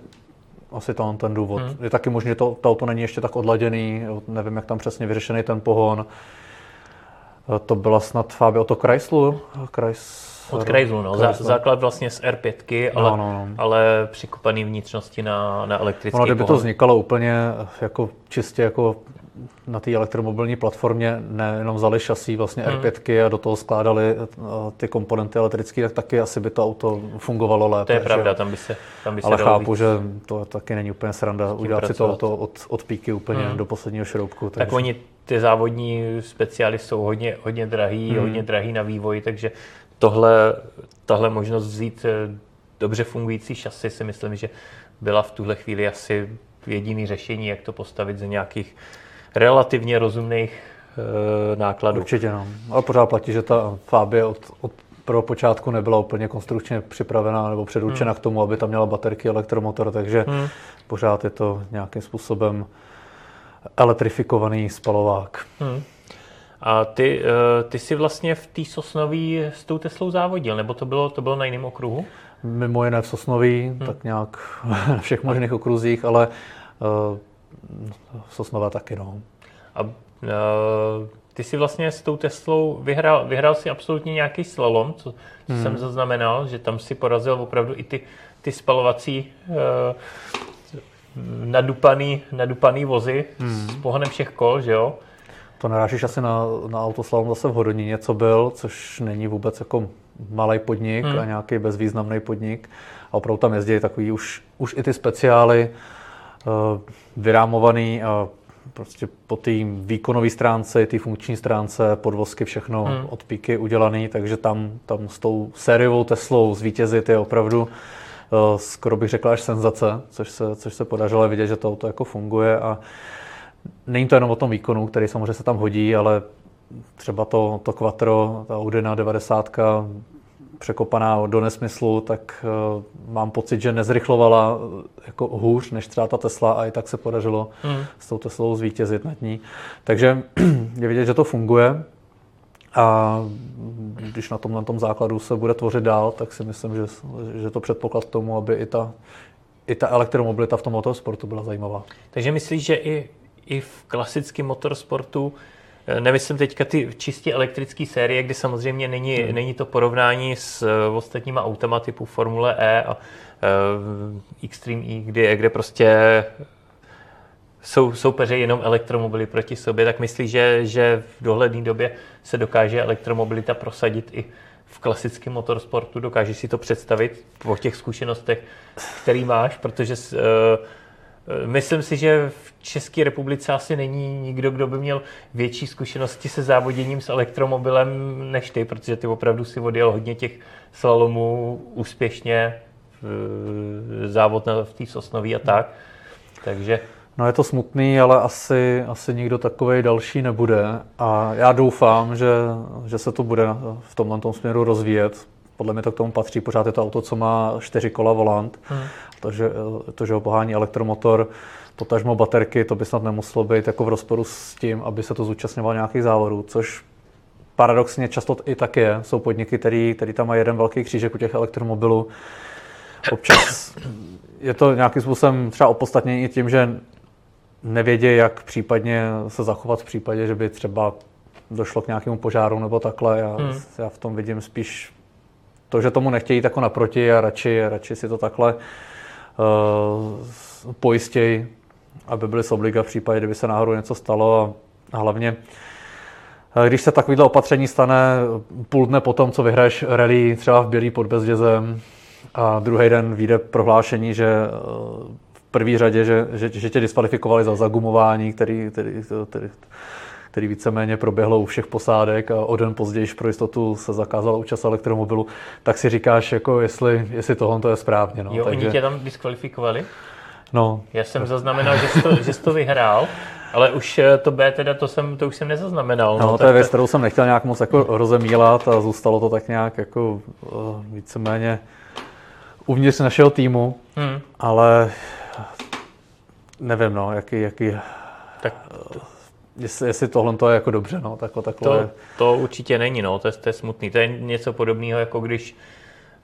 asi to on ten důvod. Hmm. Je taky možné, že to, to auto není ještě tak odladěný, nevím, jak tam přesně vyřešený ten pohon. To byla snad Fabio to Chrysler, Chrysler od Chrysleru, no. Chrysler. Základ vlastně z R5, ale, no, no, no. ale přikopaný vnitřnosti na, na elektrický Ono, kdyby pohon. to vznikalo úplně jako čistě jako na té elektromobilní platformě nejenom vzali šasí vlastně hmm. R5 a do toho skládali eh, ty komponenty elektrické, tak taky asi by to auto fungovalo lépe. To je pravda, že? tam by se tam by se Ale chápu, víc. že to taky není úplně sranda udělat pracovat. si to auto od, od píky úplně hmm. do posledního šroubku. Takže... Tak oni ty závodní speciály jsou hodně, hodně drahý, hmm. hodně drahý na vývoj, takže tohle, tahle možnost vzít eh, dobře fungující šasy si myslím, že byla v tuhle chvíli asi jediný řešení, jak to postavit ze nějakých relativně rozumných e, nákladů. Určitě, no. Ale pořád platí, že ta Fabie od, od pro počátku nebyla úplně konstrukčně připravená nebo předurčena hmm. k tomu, aby tam měla baterky, elektromotor, takže hmm. pořád je to nějakým způsobem elektrifikovaný spalovák. Hmm. A ty, eh, ty jsi vlastně v té Sosnoví s tou Teslou závodil, nebo to bylo, to bylo na jiném okruhu? Mimo jiné v Sosnoví, hmm. tak nějak [LAUGHS] na všech možných okruzích, ale uh, Sosnova taky, no. A uh, ty jsi vlastně s tou Teslou vyhrál, vyhrál si absolutně nějaký slalom, co, hmm. jsem zaznamenal, že tam si porazil opravdu i ty, ty spalovací uh, nadupaný, nadupaný vozy hmm. s pohonem všech kol, že jo? To narážíš asi na, na autoslalom zase v Hodoníně, co byl, což není vůbec jako malý podnik hmm. a nějaký bezvýznamný podnik. A opravdu tam jezdí takový už, už i ty speciály, vyrámovaný a prostě po té výkonové stránce, té funkční stránce, podvozky, všechno hmm. od píky udělaný, takže tam, tam s tou sériovou Teslou zvítězit je opravdu uh, skoro bych řekl až senzace, což se, což se podařilo vidět, že to auto jako funguje a není to jenom o tom výkonu, který samozřejmě se tam hodí, ale třeba to, to Quattro, ta Audi na 90 překopaná do nesmyslu, tak uh, mám pocit, že nezrychlovala eh, jako hůř než třeba ta Tesla a i tak se podařilo hmm. s tou Teslou zvítězit nad ní. Takže [CLEARS THROAT] je vidět, že to funguje a když na tomhle tom základu se bude tvořit dál, tak si myslím, že, že to předpoklad k tomu, aby i ta, i ta elektromobilita v tom motorsportu byla zajímavá. Takže myslíš, že i i v klasickém motorsportu, eh, nemyslím teďka ty čistě elektrické série, kdy samozřejmě není, hmm. není to porovnání s eh, ostatníma automa typu Formule E a uh, Extreme E, kde, kde prostě jsou soupeři jenom elektromobily proti sobě, tak myslí, že, že v dohledné době se dokáže elektromobilita prosadit i v klasickém motorsportu. Dokáže si to představit po těch zkušenostech, který máš, protože uh, myslím si, že v České republice asi není nikdo, kdo by měl větší zkušenosti se závoděním s elektromobilem než ty, protože ty opravdu si odjel hodně těch slalomů úspěšně, závod v té Sosnoví a tak. Takže No je to smutný, ale asi, asi nikdo takový další nebude. A já doufám, že, že se to bude v tomhle tom směru rozvíjet. Podle mě to k tomu patří. Pořád je to auto, co má čtyři kola volant. Hmm. Takže to, že ho pohání elektromotor, potažmo baterky, to by snad nemuselo být jako v rozporu s tím, aby se to zúčastňovalo nějakých závodů, což paradoxně často i tak je. Jsou podniky, který, který tam mají jeden velký křížek u těch elektromobilů. Občas je to nějakým způsobem třeba opodstatnění i tím, že nevědí, jak případně se zachovat v případě, že by třeba došlo k nějakému požáru nebo takhle. Já, hmm. já v tom vidím spíš to, že tomu nechtějí jako naproti a radši, radši si to takhle uh, pojistějí, aby byli z obliga v případě, kdyby se náhodou něco stalo a hlavně eh, když se takovýhle opatření stane půl dne potom, co vyhraješ rally třeba v Bělý pod Bezdězem a druhý den vyjde prohlášení, že eh, první řadě, že, že, že tě diskvalifikovali za zagumování, který, který, který, který víceméně proběhlo u všech posádek a o den později pro jistotu se zakázala účast elektromobilu, tak si říkáš, jako jestli, jestli tohle to je správně. No. Jo, Takže... oni tě tam diskvalifikovali? No. Já jsem zaznamenal, že jsi to, že jsi to vyhrál, ale už eh, to B teda, to, jsem, to už jsem nezaznamenal. No, no to je věc, kterou jsem nechtěl nějak moc jako rozemílat a zůstalo to tak nějak jako uh, víceméně uvnitř našeho týmu, hmm. ale nevím, no, jaký, jaký tak jestli, jestli tohle to je jako dobře, no, takhle, takhle. To, to určitě není, no, to je, to je smutný. To je něco podobného, jako když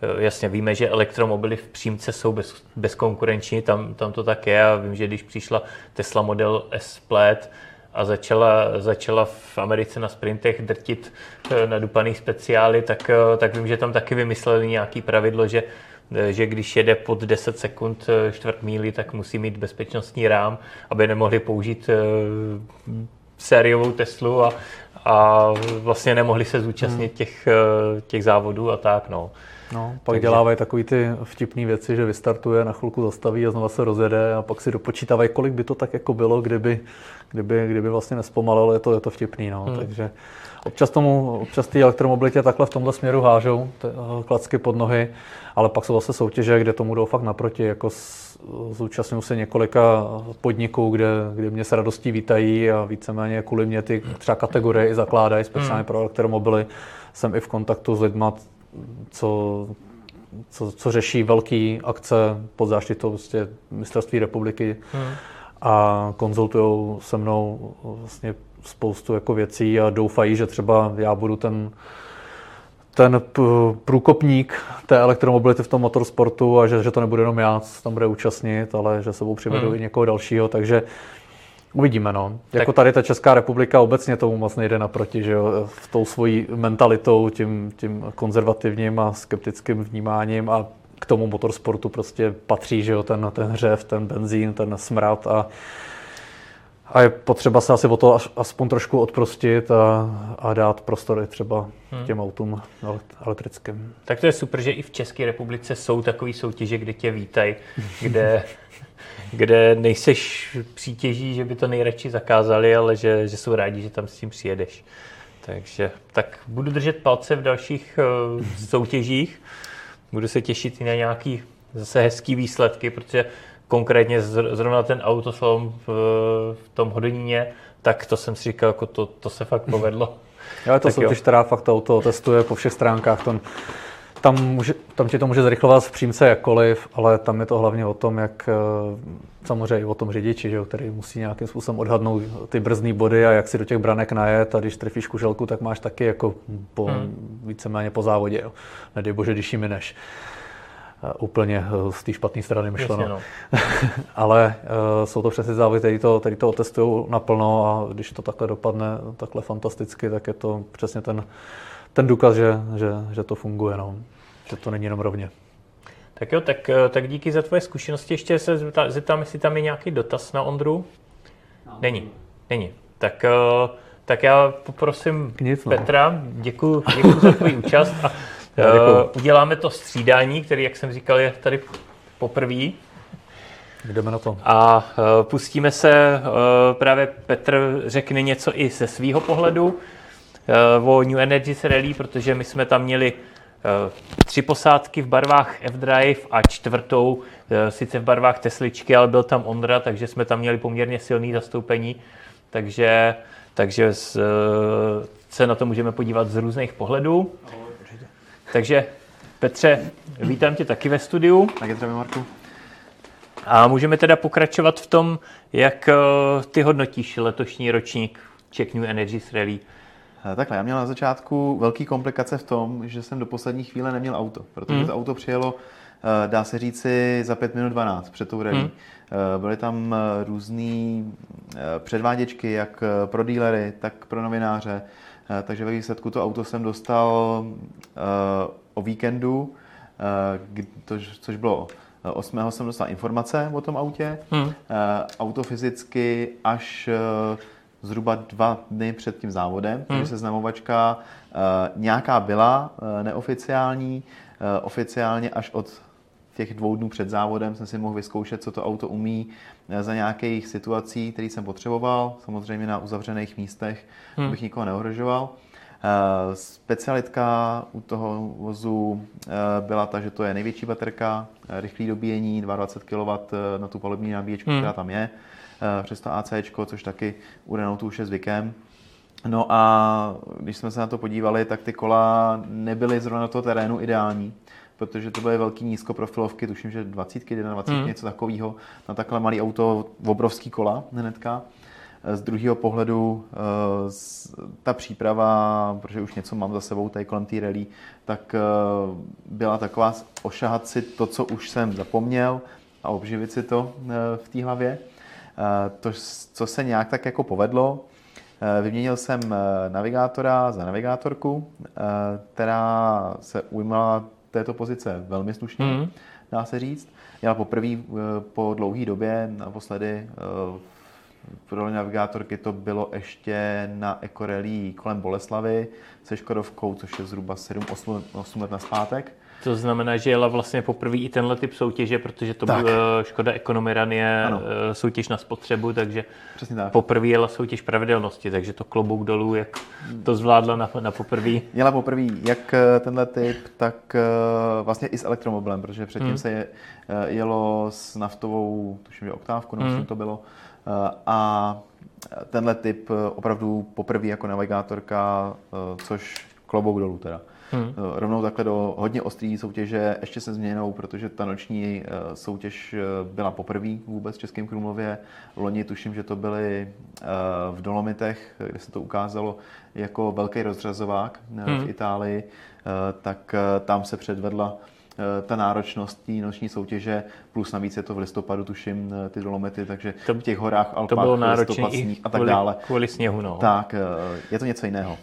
eh, Jasně, víme, že elektromobily v přímce jsou bez, bezkonkurenční, tam, tam to tak je a vím, že když přišla Tesla Model S Plaid a začala, začala v Americe na sprintech drtit eh, nadupaný speciály, tak, eh, tak vím, že tam taky vymysleli nějaký pravidlo, že že když jede pod 10 sekund čtvrt míly, tak musí mít bezpečnostní rám, aby nemohli použít sériovou Teslu a, a vlastně nemohli se zúčastnit hmm. těch, těch závodů a tak. No. No, pak Takže... dělávají takový ty vtipné věci, že vystartuje, na chvilku zastaví a znova se rozjede a pak si dopočítávají, kolik by to tak jako bylo, kdyby, kdyby, kdyby vlastně nespomalil, je to, je to vtipný. No. Hmm. Takže občas, tomu, občas ty elektromobilitě takhle v tomhle směru hážou ty klacky pod nohy ale pak jsou zase soutěže, kde tomu jdou fakt naproti, jako zúčastňuji se několika podniků, kde, kde mě s radostí vítají a víceméně kvůli mě ty třeba kategorie i zakládají, speciálně hmm. pro elektromobily. Jsem i v kontaktu s lidmi, co, co, co řeší velké akce pod záštitou vlastně mistrovství republiky hmm. a konzultují se mnou vlastně spoustu jako věcí a doufají, že třeba já budu ten ten průkopník té elektromobility v tom motorsportu a že, že to nebude jenom já, co tam bude účastnit, ale že sebou přivedu hmm. i někoho dalšího, takže uvidíme. No. Tak. Jako tady ta Česká republika obecně tomu moc nejde naproti, že jo, v tou svojí mentalitou, tím, tím konzervativním a skeptickým vnímáním a k tomu motorsportu prostě patří, že jo, ten, ten hřev, ten benzín, ten smrad a a je potřeba se asi o to aspoň trošku odprostit a, a dát prostory třeba hmm. těm autům elektrickým. Tak to je super, že i v České republice jsou takové soutěže, kde tě vítají, kde, [LAUGHS] kde nejseš přítěží, že by to nejradši zakázali, ale že, že jsou rádi, že tam s tím přijedeš. Takže tak budu držet palce v dalších uh, [LAUGHS] soutěžích. Budu se těšit i na nějaký zase hezký výsledky, protože konkrétně zrovna ten autoslalom v, v tom Hodoníně, tak to jsem si říkal, jako to, to se fakt povedlo. [LAUGHS] Jo, to soutěž, která fakt auto testuje po všech stránkách. Tom, tam, může, tam ti to může zrychlovat v přímce jakkoliv, ale tam je to hlavně o tom, jak eh, samozřejmě o tom řidiči, že jo, který musí nějakým způsobem odhadnout ty brzdné body a jak si do těch branek najet a když trefíš kuželku, tak máš taky jako po, hmm. víceméně po závodě. Jo. Nedej bože, když ji mineš. Úplně z té špatné strany myšleno. no. [LAUGHS] Ale uh, jsou to přesně závody, které to, který to otestují naplno a když to takhle dopadne takhle fantasticky, tak je to přesně ten, ten důkaz, že, že, že to funguje, no. že to není jenom rovně. Tak jo, tak, tak díky za tvoje zkušenosti. Ještě se zeptám, jestli tam je nějaký dotaz na Ondru. No. Není, není. Tak, tak já poprosím Nic, no. Petra, děkuji, děkuji za tvůj účast a uh, uděláme to střídání, který, jak jsem říkal, je tady poprvé. Jdeme na to. A uh, pustíme se, uh, právě Petr řekne něco i ze svého pohledu uh, o New Energy Rally, protože my jsme tam měli tři posádky v barvách F-Drive a čtvrtou, sice v barvách Tesličky, ale byl tam Ondra, takže jsme tam měli poměrně silný zastoupení. Takže takže z, se na to můžeme podívat z různých pohledů. Takže Petře, vítám tě taky ve studiu. je zdravím, Marku. A můžeme teda pokračovat v tom, jak eh, ty hodnotíš letošní ročník Czech New Energy Rally. Eh, takhle, já měl na začátku velký komplikace v tom, že jsem do poslední chvíle neměl auto, protože hmm. to auto přijelo, dá se říci, za 5 minut 12 před tou rally. Hmm. Eh, byly tam eh, různé eh, předváděčky, jak pro dílery, tak pro novináře. Takže ve výsledku to auto jsem dostal o víkendu, což bylo 8. jsem dostal informace o tom autě. Hmm. Auto fyzicky až zhruba dva dny před tím závodem, hmm. takže seznamovačka nějaká byla neoficiální, oficiálně až od těch dvou dnů před závodem jsem si mohl vyzkoušet, co to auto umí eh, za nějakých situací, které jsem potřeboval, samozřejmě na uzavřených místech, hmm. abych nikoho neohrožoval. Uh, specialitka u toho vozu uh, byla ta, že to je největší baterka, rychlé dobíjení, 22 kW na tu palubní nabíječku, hmm. která tam je, přes to AC, což taky u Renaultu už je zvykem. No a když jsme se na to podívali, tak ty kola nebyly zrovna na toho terénu ideální protože to byly velký nízkoprofilovky, tuším, že 20, 21, mm. něco takového, na takhle malý auto, obrovský kola hnedka. Z druhého pohledu eh, ta příprava, protože už něco mám za sebou tady kolem té rally, tak eh, byla taková ošahat si to, co už jsem zapomněl a obživit si to eh, v té hlavě. To, co se nějak tak jako povedlo, Vyměnil jsem navigátora za navigátorku, která se ujímala této pozice velmi slušně, mm. dá se říct. Já poprvé eh, po dlouhé době, naposledy eh, v roli navigátorky to bylo ještě na Ekorelí kolem Boleslavy se Škodovkou, což je zhruba 7-8 let na zpátek. To znamená, že jela vlastně poprvé i tenhle typ soutěže, protože to tak. byl Škoda Economy je ano. Eh, soutěž na spotřebu, takže tak. poprvé jela soutěž pravidelnosti, takže to klobouk dolů, jak to zvládla na, na poprvé. Jela poprvé jak eh, tenhle typ, tak eh, vlastně i s elektromobilem, protože předtím hmm. se je, jelo s naftovou, tuším, že oktávku, nebo hmm. to bylo, a tenhle typ opravdu poprvé jako navigátorka, což klobouk dolů teda. Hmm. Eh, rovnou takhle do hodně ostrý soutěže, ještě se změnou, protože ta noční eh, soutěž eh, byla poprvé vůbec v Českém Krumlově. Loni tuším, že to byly v Dolomitech, kde se to ukázalo jako velký rozřazovák hmm. v Itálii, tak tam se předvedla ta náročnost té noční soutěže, plus navíc je to v listopadu, tuším, ty dolomety, takže to, v těch horách, Alpách, to bylo listopad, a tak dále. Kvůli sněhu, no. Tak, je to něco jiného.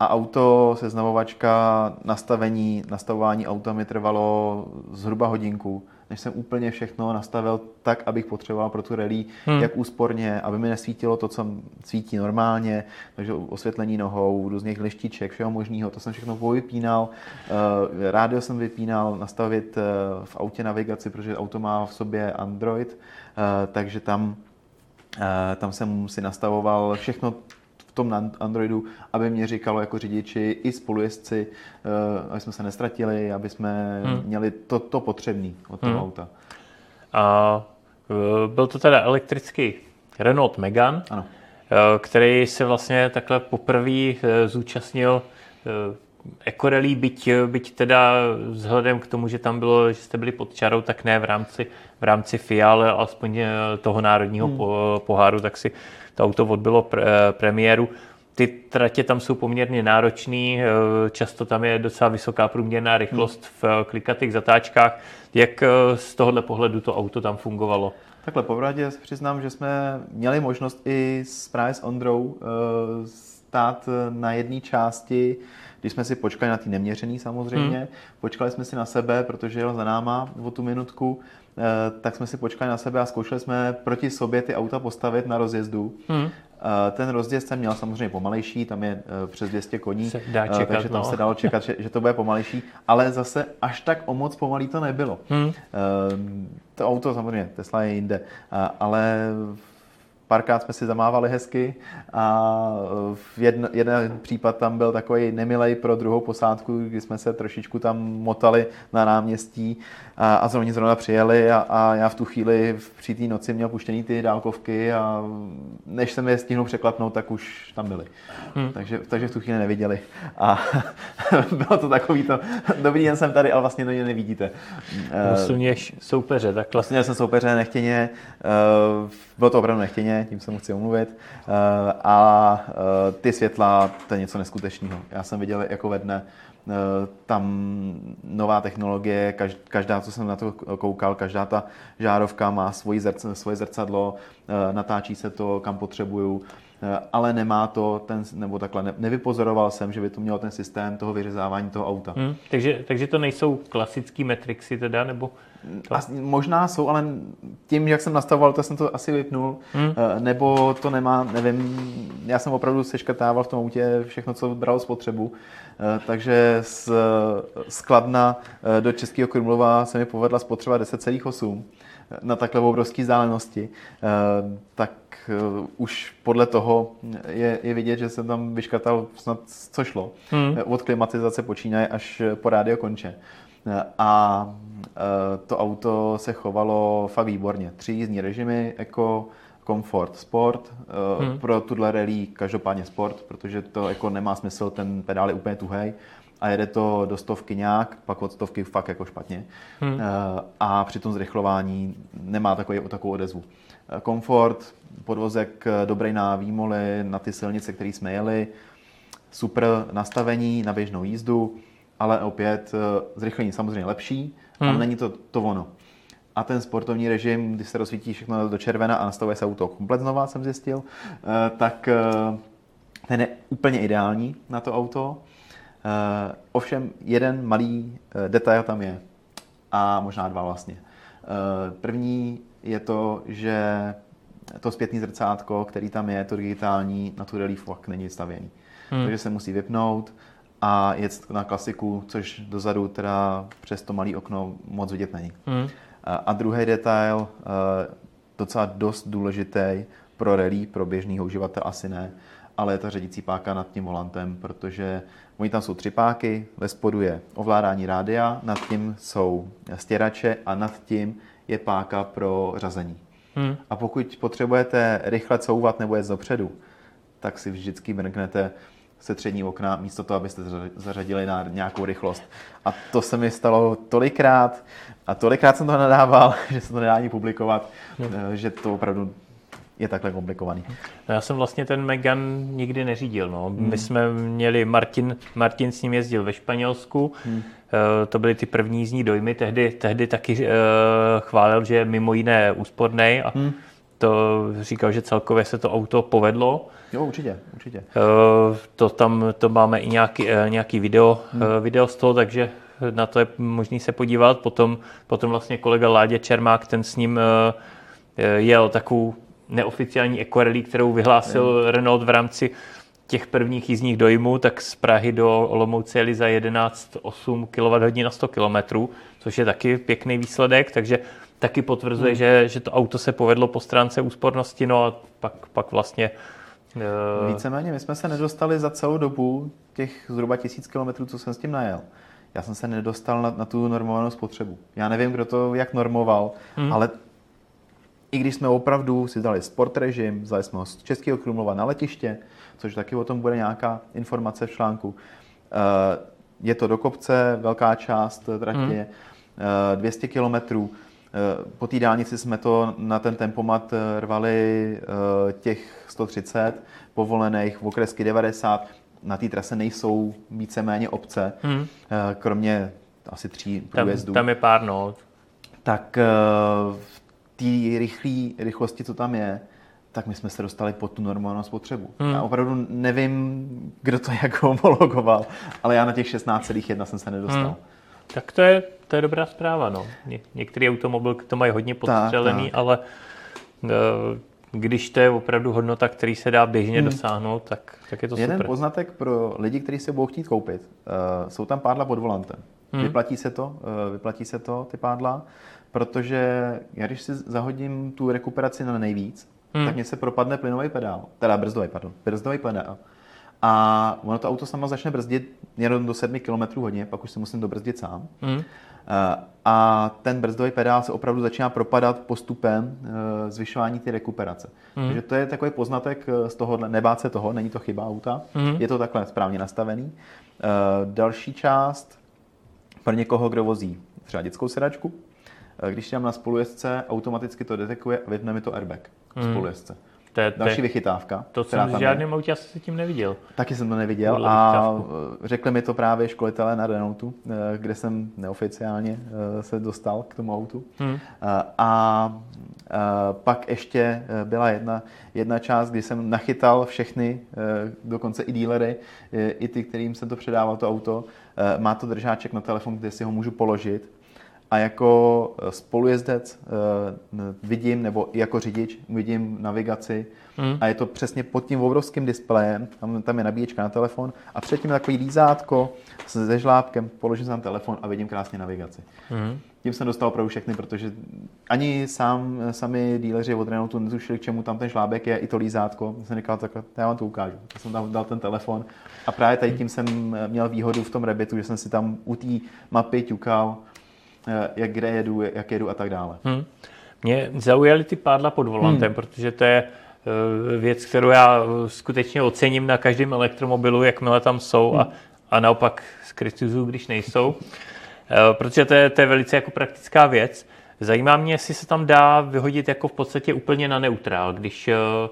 A auto, seznamovačka, nastavení, nastavování auta mi trvalo zhruba hodinku, než jsem úplně všechno nastavil tak, abych potřeboval pro tu rally, hmm. jak úsporně, aby mi nesvítilo to, co svítí normálně, takže osvětlení nohou, různých lištiček, všeho možného, to jsem všechno vypínal. Eh, rádio jsem vypínal, nastavit eh, v autě navigaci, protože auto má v sobě Android, eh, takže tam tam jsem si nastavoval všechno tom Androidu, aby mě říkalo jako řidiči i spolujezdci, eh, aby jsme se nestratili, aby jsme hmm. měli to, to potřebné od toho hmm. auta. A eh, byl to teda elektrický Renault Megane, ano. Eh, který se vlastně takhle poprvé zúčastnil Ekorelí, byť, byť teda vzhledem k tomu, že tam bylo, že jste byli pod čarou, tak ne v rámci, v rámci FIA, ale alespoň toho národního hmm. poháru, tak si to auto odbylo pre, premiéru. ty tratě tam jsou poměrně náročný, často tam je docela vysoká průměrná rychlost v klikatých zatáčkách. Jak z tohohle pohledu to auto tam fungovalo? Takhle, popravdě se přiznám, že jsme měli možnost i s, právě s Ondrou stát na jedné části když jsme si počkali na ty neměřený samozřejmě, hmm. počkali jsme si na sebe, protože jel za náma o tu minutku, eh, tak jsme si počkali na sebe a zkoušeli jsme proti sobě ty auta postavit na rozjezdu. Hmm. Ten rozjezd jsem měl samozřejmě pomalejší, tam je eh, přes 200 koní, se dá čekat, takže tam no. se dalo čekat, že, že to bude pomalejší, ale zase až tak o moc pomalý to nebylo. Hmm. To auto samozřejmě, Tesla je jinde, ale párkrát jsme si zamávali hezky a v jedno, jeden případ tam byl takový nemilej pro druhou posádku, kdy jsme se trošičku tam motali na náměstí a, a zrovna zrovna přijeli a, a já v tu chvíli v, při té noci měl puštěný ty dálkovky a než jsem je stihnul překlapnout, tak už tam byli. Hmm. Takže, takže v tu chvíli neviděli. A [LAUGHS] bylo to takový to, dobrý den jsem tady, ale vlastně to nevidíte. Posuněš soupeře, tak Vlastně jsem soupeře nechtěně, eh, bylo to opravdu nechtěně, tím se mu chci omluvit. Eh, a eh, ty světla, to je něco neskutečného. Já jsem viděl jako ve dne, Eh, tam nová technologie, každá, co jsem na to koukal, každá ta žárovka má svoje zrcadlo, natáčí se to, kam potřebuju, ale nemá to ten, nebo takhle, ne, nevypozoroval jsem, že by to mělo ten systém toho vyřezávání toho auta. Hmm, takže, takže to nejsou klasický metrixy teda, nebo? To? As, možná jsou, ale tím, jak jsem nastavoval, to jsem to asi vypnul, hmm. nebo to nemá, nevím, já jsem opravdu seškrtával v tom autě všechno, co bralo spotřebu, Eh, takže z skladna eh, do Českého Krumlova se mi povedla spotřeba 10,8 eh, na takhle obrovské vzdálenosti, tak už podle toho je, je vidět, že jsem tam vyškatal snad co šlo. Hmm. Od klimatizace počínaje až po rádio konče. A to auto se chovalo fakt výborně. Tři jízdní režimy, jako komfort, sport, eh, hmm. pro tuhle rally každopádně sport, protože to jako nemá smysl, ten pedál je úplně tuhej a jede to do stovky nějak, pak od stovky fakt jako špatně. Hmm. Eh, a při tom zrychlování nemá takový, takovou odezvu. Eh, komfort, podvozek dobrý na výmoly, na ty silnice, které jsme jeli, super nastavení na běžnou jízdu, ale opět zrychlení samozřejmě lepší, hmm. ale není to to ono a ten sportovní režim, když se rozsvítí všechno do červena a nastavuje se auto komplet znova, jsem zjistil, eh, tak eh, ten je úplně ideální na to auto. Eh, ovšem jeden malý detail tam je a možná dva vlastně. První je to, že to zpětné zrcátko, který tam je, to digitální, na tu relief fakt není stavěný. Hmm. Takže se musí vypnout a jet na klasiku, což dozadu teda přes to malé okno moc vidět není. Hmm. A druhý detail, eh, docela dost důležitý pro rally, pro běžného uživatele asi ne, ale je ta řadící páka nad tím volantem, protože oni tam jsou tři páky, ve spodu je ovládání rádia, nad tím jsou stěrače a nad tím je páka pro řazení. Hmm. A pokud potřebujete rychle couvat nebo jet dopředu, tak si vždycky mrknete se střední okna, místo toho, abyste zařadili na nějakou rychlost. A to se mi stalo tolikrát a tolikrát jsem to nadával, [LAUGHS] že se to nedá ani publikovat, no. že to opravdu je takhle komplikovaný. No já jsem vlastně ten Megan nikdy neřídil. No. Hmm. My jsme měli, Martin, Martin s ním jezdil ve Španělsku, hmm. to byly ty první jízdní dojmy, tehdy, tehdy taky uh, chválil, že je mimo jiné úsporný a hmm. to říkal, že celkově se to auto povedlo. Jo, určitě, určitě. Uh, to tam to máme i nějaký, uh, nějaký video, hmm. video z toho, takže na to je možný se podívat. Potom, potom vlastně kolega Ládě Čermák, ten s ním jel takovou neoficiální ekorelí, kterou vyhlásil hmm. Renault v rámci těch prvních jízdních dojmů, tak z Prahy do Olomouce jeli za 11,8 kWh na 100 km, což je taky pěkný výsledek, takže taky potvrzuje, hmm. že, že to auto se povedlo po stránce úspornosti, no a pak, pak vlastně Uh... Víceméně, my jsme se nedostali za celou dobu těch zhruba tisíc kilometrů, co jsem s tím najel. Já jsem se nedostal na, na tu normovanou spotřebu. Já nevím, kdo to jak normoval, hmm. ale i když jsme opravdu si dali sport režim, vzali jsme ho z Českého Krumlova na letiště, což taky o tom bude nějaká informace v článku. Eh, je to do kopce, velká část tratě, hmm. 200 kilometrů. Po té dálnici jsme to na ten tempomat rvali těch 130 povolených, v okresky 90. Na té trase nejsou víceméně obce, hmm. kromě asi tří průjezdů. Tam, tam je pár, no. Tak v té rychlé rychlosti, co tam je, tak my jsme se dostali pod tu normální spotřebu. Hmm. Já opravdu nevím, kdo to [LAUGHS] jako homologoval, ale já na těch 16,1 jsem se nedostal. Hmm. Tak to je, to je dobrá zpráva. No. Ně, některé automobilky to mají hodně podstřelený, tak, tak. ale uh, když to je opravdu hodnota, který se dá běžně hmm. dosáhnout, tak, tak je to Jeden super. poznatek pro lidi, kteří se budou chtít koupit. Uh, jsou tam pádla pod volantem. Hmm. Vyplatí se to, uh, vyplatí se to, ty pádla, protože já když si zahodím tu rekuperaci na nejvíc, hmm. tak mě se propadne plynový pedál, teda brzdový, pardon, brzdový pedál. A ono to auto samo začne brzdit jenom do 7 km hodně, pak už se musím dobrzdit sám. Hmm. A ten brzdový pedál se opravdu začíná propadat postupem eh, zvyšování ty rekuperace. Hmm. Takže to je takový poznatek eh, z toho, nebát se toho, není to chyba auta, hmm. je to takhle správně nastavený. Další část pro někoho, kdo vozí třeba dětskou sedačku, když dám na spolujezdce, automaticky to detekuje a vypne mi to airbag hmm. spolujezdce. To je, Další vychytávka. To jsem v žádném autě asi se tím neviděl. Taky jsem to neviděl a řekli mi to právě školitelé na Renaultu, eh, kde jsem neoficiálně eh, se dostal k tomu autu. Hmm. A, a pak ještě eh, byla jedna, jedna část, kdy jsem nachytal všechny, dokonce i dílery, i ty, kterým jsem to předával, to auto. Má to držáček na telefon, kde si ho můžu položit a jako eh, spolujezdec uh, vidím, nebo i jako řidič vidím navigaci hmm. a je to přesně pod tím obrovským displejem, tam, tam je nabíječka na telefon a předtím je takový lízátko se žlábkem, položím tam telefon a vidím krásně navigaci. Hmm. Tím jsem dostal opravdu všechny, protože ani sám, sami díleři od Renaultu netušili, k čemu tam ten žlábek je, i to lízátko. Jsem říkal, tak já vám to ukážu. Tak jsem tam dal ten telefon a právě tady tím jsem měl výhodu v tom Rebitu, že jsem si tam u té mapy ťukal, Eh, jak kde jedu, jak jedu a tak dále. Hmm. Mě zaujaly ty pádla pod volantem, hmm. protože to je eh, věc, kterou já eh, skutečně ocením na každém elektromobilu, jakmile tam jsou hmm. a, a naopak skritizuju, když nejsou. Protože to je, to je velice jako praktická věc. Zajímá mě, jestli se tam dá vyhodit jako v podstatě úplně na neutrál, když Eh,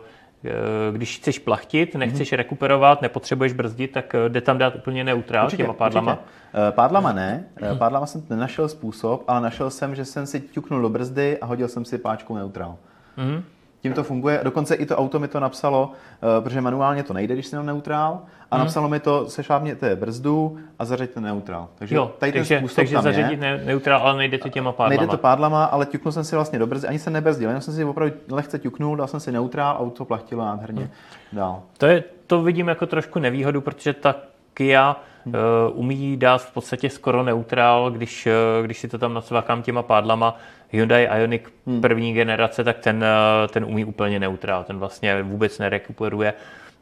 když chceš plachtit, nechceš mm-hmm. rekuperovat, nepotřebuješ brzdit, tak eh, jde tam dát úplně neutrál určitě, těma pádlama? Určitě. Eh, pádlama ne, pádlama jsem nenašel způsob, ale našel jsem, že jsem si ťuknul do brzdy a hodil jsem si páčku neutrál. Mm-hmm tím to funguje. Dokonce i to auto mi to napsalo, uh, protože manuálně to nejde, když na neutrál, a hmm. napsalo mi to, sešlápněte brzdu a zařaďte neutrál. Takže jo, tady takže, ten způsob takže tam zařadit je. neutrál, ale nejde to těma pádlama. Nejde to pádlama, ale ťuknul jsem si vlastně do brzdy, ani se nebrzdil, jenom jsem si opravdu lehce ťuknul, dal jsem si neutrál, auto plachtilo nádherně hmm. dál. To, je, to vidím jako trošku nevýhodu, protože ta Kia hmm. uh, umí dát v podstatě skoro neutrál, když, uh, když si to tam nacvakám těma pádlama. Hyundai Ioniq hmm. první generace, tak ten, uh, ten umí úplně neutrál, ten vlastně vůbec nerekuperuje.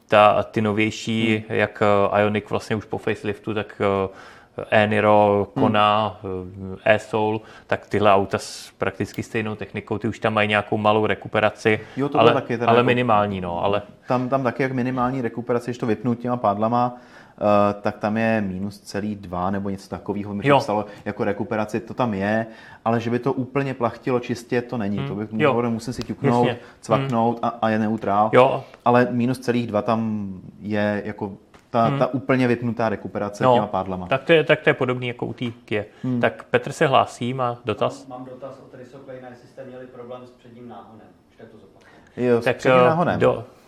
Ta, ty novější, hmm. jak Ioniq vlastně už po faceliftu, tak e-Niro, Kona, hmm. e-Soul, tak tyhle auta s prakticky stejnou technikou, ty už tam mají nějakou malou rekuperaci, jo, to ale, taky, ale jako, minimální. No, ale... Tam, tam taky jak minimální rekuperace, když to vypnu těma pádlama, Eh, tak tam je minus celý dva nebo něco takového. Mi to stalo jako rekuperaci, to tam je, ale že by to úplně plachtilo čistě, to není. Hmm. To bych jo. musím si ťuknout, Jasně. cvaknout hmm. a, a je neutrál. Jo. Ale minus celých dva tam je jako ta, hmm. ta úplně vypnutá rekuperace no, těma pádlama. Tak to je, tak to je podobný jako u té Hmm. Tak Petr se hlásí, má dotaz? Mám, mám dotaz od Rysoklejna, jestli jste měli problém s předním náhonem. to Jo, s tak předním eh, náhonem. Do, Eh,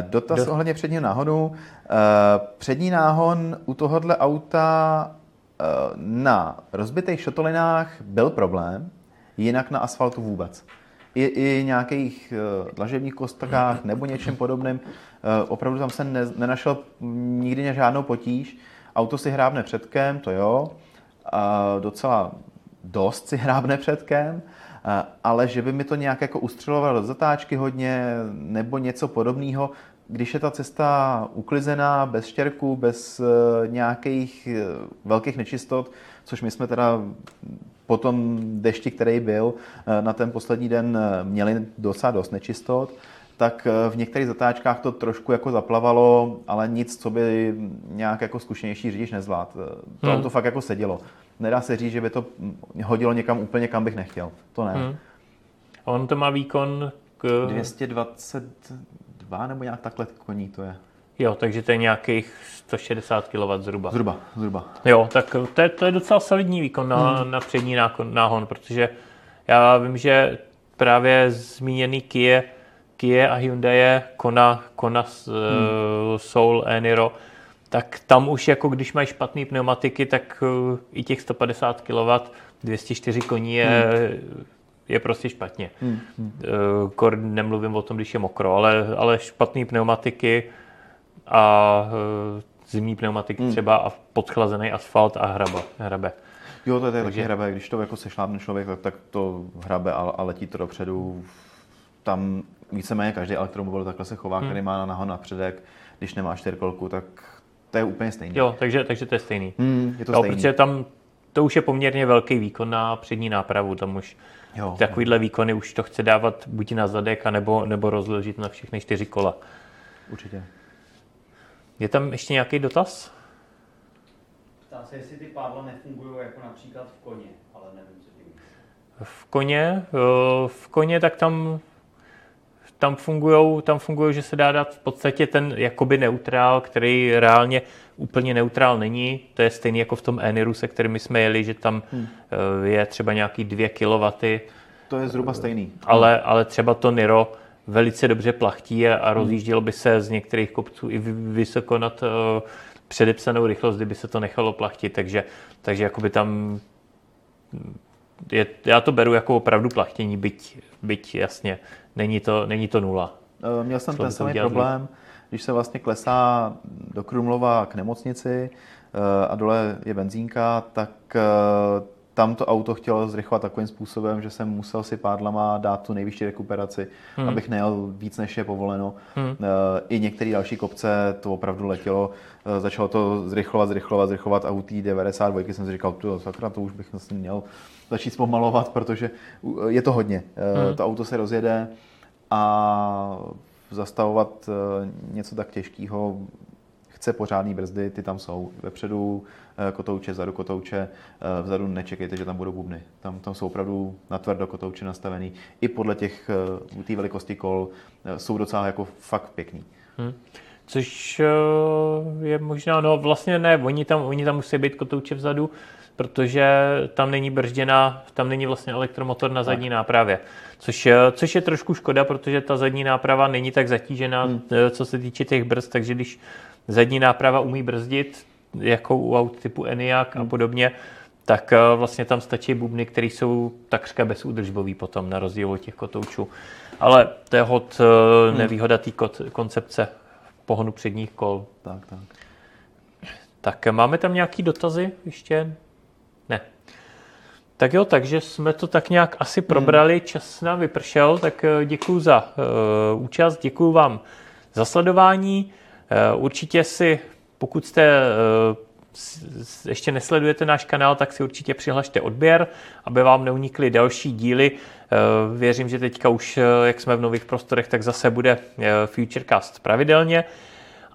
dotaz Do... ohledně předního náhonu. Eh, přední náhon u tohohle auta eh, na rozbitých šotolinách byl problém, jinak na asfaltu vůbec. I, i nějakých dlažebních kostkách nebo něčem podobným. Opravdu tam se ne, nenašel nikdy žádnou potíž. Auto si hrábne předkem, to jo. Docela dost si hrábne předkem. Eh, ale že by mi to nějak jako ustřelovalo do zatáčky hodně nebo něco podobného, když je ta cesta uklizená, bez štěrku, bez eh, nějakých eh, velkých nečistot, což my jsme teda po tom dešti, který byl, na ten poslední den měli docela dost nečistot, tak v některých zatáčkách to trošku jako zaplavalo, ale nic, co by nějak jako zkušenější řidič nezvládl. To hmm. auto fakt jako sedělo. Nedá se říct, že by to hodilo někam úplně, kam bych nechtěl. To ne. Hmm. On to má výkon k... 222 nebo nějak takhle koní to je. Jo, takže to je nějakých 160 kW zhruba. Zhruba, zhruba. Jo, tak to je, to je docela solidní výkon na, hmm. na přední nákon, náhon, protože já vím, že právě zmíněný Kia, Kia a Hyundai, Kona, Kona hmm. uh, Soul, Eniro, tak tam už jako když mají špatné pneumatiky, tak uh, i těch 150 kW, 204 koní je, hmm. je prostě špatně. Hmm. Uh, kor nemluvím o tom, když je mokro, ale, ale špatné pneumatiky a uh, zimní pneumatiky hmm. třeba a podchlazený asfalt a hraba, hrabe. Jo, to je Takže... taky hrabe. Když to jako sešlápne člověk, tak, tak to hrabe a, a letí to dopředu. Tam víceméně každý elektromobil takhle se chová, hmm. který má na předek. Když nemá čtyřkolku, tak to je úplně stejný. Jo, takže, takže to je stejný. Hmm, je to jo, stejný. Protože tam to už je poměrně velký výkon na přední nápravu. Tam už jo, takovýhle jo. výkony už to chce dávat buď na zadek, anebo, nebo rozložit na všechny čtyři kola. Určitě. Je tam ještě nějaký dotaz? Ptá se, jestli ty pádla nefungují jako například v koně, ale nevím, co tím V koně? Eh, v koně tak tam tam fungují, tam fungují, že se dá dát v podstatě ten jakoby neutrál, který reálně úplně neutrál není. To je stejný jako v tom Eniru, se kterými jsme jeli, že tam hmm. Eh, je třeba nějaký 2 kW. To je zhruba stejný. Ale, ale třeba to Niro velice dobře plachtí a, a hmm. rozjíždělo by se z některých kopců i vysoko nad uh, předepsanou rychlost, kdyby se to nechalo plachtit. Takže, takže jakoby tam je, já to beru jako opravdu plachtění, byť, byť jasně, není to, není to nula. Eh, měl jsem ten samý problém, když se vlastně klesá do Krumlova k nemocnici eh, a dole je benzínka, tak tam to auto chtělo zrychlovat takovým způsobem, že jsem musel si pádlama dát tu nejvyšší rekuperaci, hmm. abych nejel víc, než je povoleno. Hmm. I některé další kopce to opravdu letělo. Eh, začalo to zrychlovat, zrychlovat, zrychlovat a u té 92 jsem si říkal, to sakra, to už bych vlastně měl začít zpomalovat, [LAUGHS] protože je to hodně. Eh, hmm. To auto se rozjede a zastavovat něco tak těžkého chce pořádný brzdy, ty tam jsou. Vepředu eh, kotouče, vzadu kotouče, eh, vzadu nečekejte, že tam budou bubny. Tam, tam jsou opravdu na tvrdo kotouče nastavený. I podle těch, eh, té velikosti kol jsou docela jako fakt pěkný. Hmm. Což je možná, no vlastně ne, oni tam, oni tam musí být kotouče vzadu, protože tam není bržděná, tam není vlastně elektromotor na zadní tak. nápravě. Což, což je trošku škoda, protože ta zadní náprava není tak zatížená, hmm. co se týče těch brzd, takže když zadní náprava umí brzdit, jako u aut typu Enyaq a hmm. podobně, tak eh, vlastně tam stačí bubny, které jsou takřka bezúdržbový potom, na rozdíl od těch kotoučů. Ale to je hod eh, hmm. nevýhoda té koncepce pohonu předních kol. Tak, tak. Tak eh, máme tam nějaký dotazy ještě? Tak jo, takže jsme to tak nějak asi hmm. probrali, čas nám vypršel, tak děkuji za uh, účast, děkuji vám za sledování. Eh, určitě si, pokud jste eh, ještě nesledujete náš kanál, tak si určitě přihlašte odběr, aby vám neunikly další díly. Eh, věřím, že teďka už, jak jsme v nových prostorech, tak zase bude Futurecast pravidelně.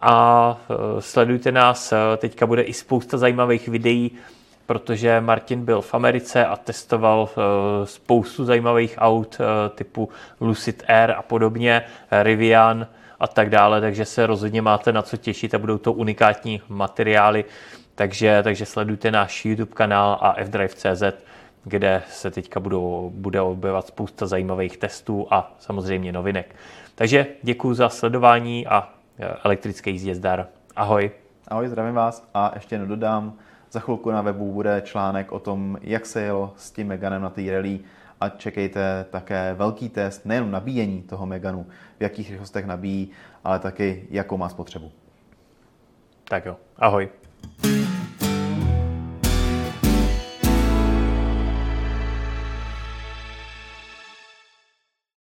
A sledujte nás, teďka bude i spousta zajímavých videí, protože Martin byl v Americe a testoval spoustu zajímavých aut typu Lucid Air a podobně, Rivian, a tak dále, takže se rozhodně máte na co těšit a budou to unikátní materiály, takže, takže sledujte náš YouTube kanál a fdrive.cz, kde se teďka budou, bude objevovat spousta zajímavých testů a samozřejmě novinek. Takže děkuji za sledování a elektrický jízdě zdar. Ahoj. Ahoj, zdravím vás a ještě dodám, za chvilku na webu bude článek o tom, jak se jelo s tím Meganem na té rally a čekejte také velký test nejen nabíjení toho Meganu, v jakých rychlostech nabíjí, ale taky jakou má spotřebu. Tak jo, ahoj.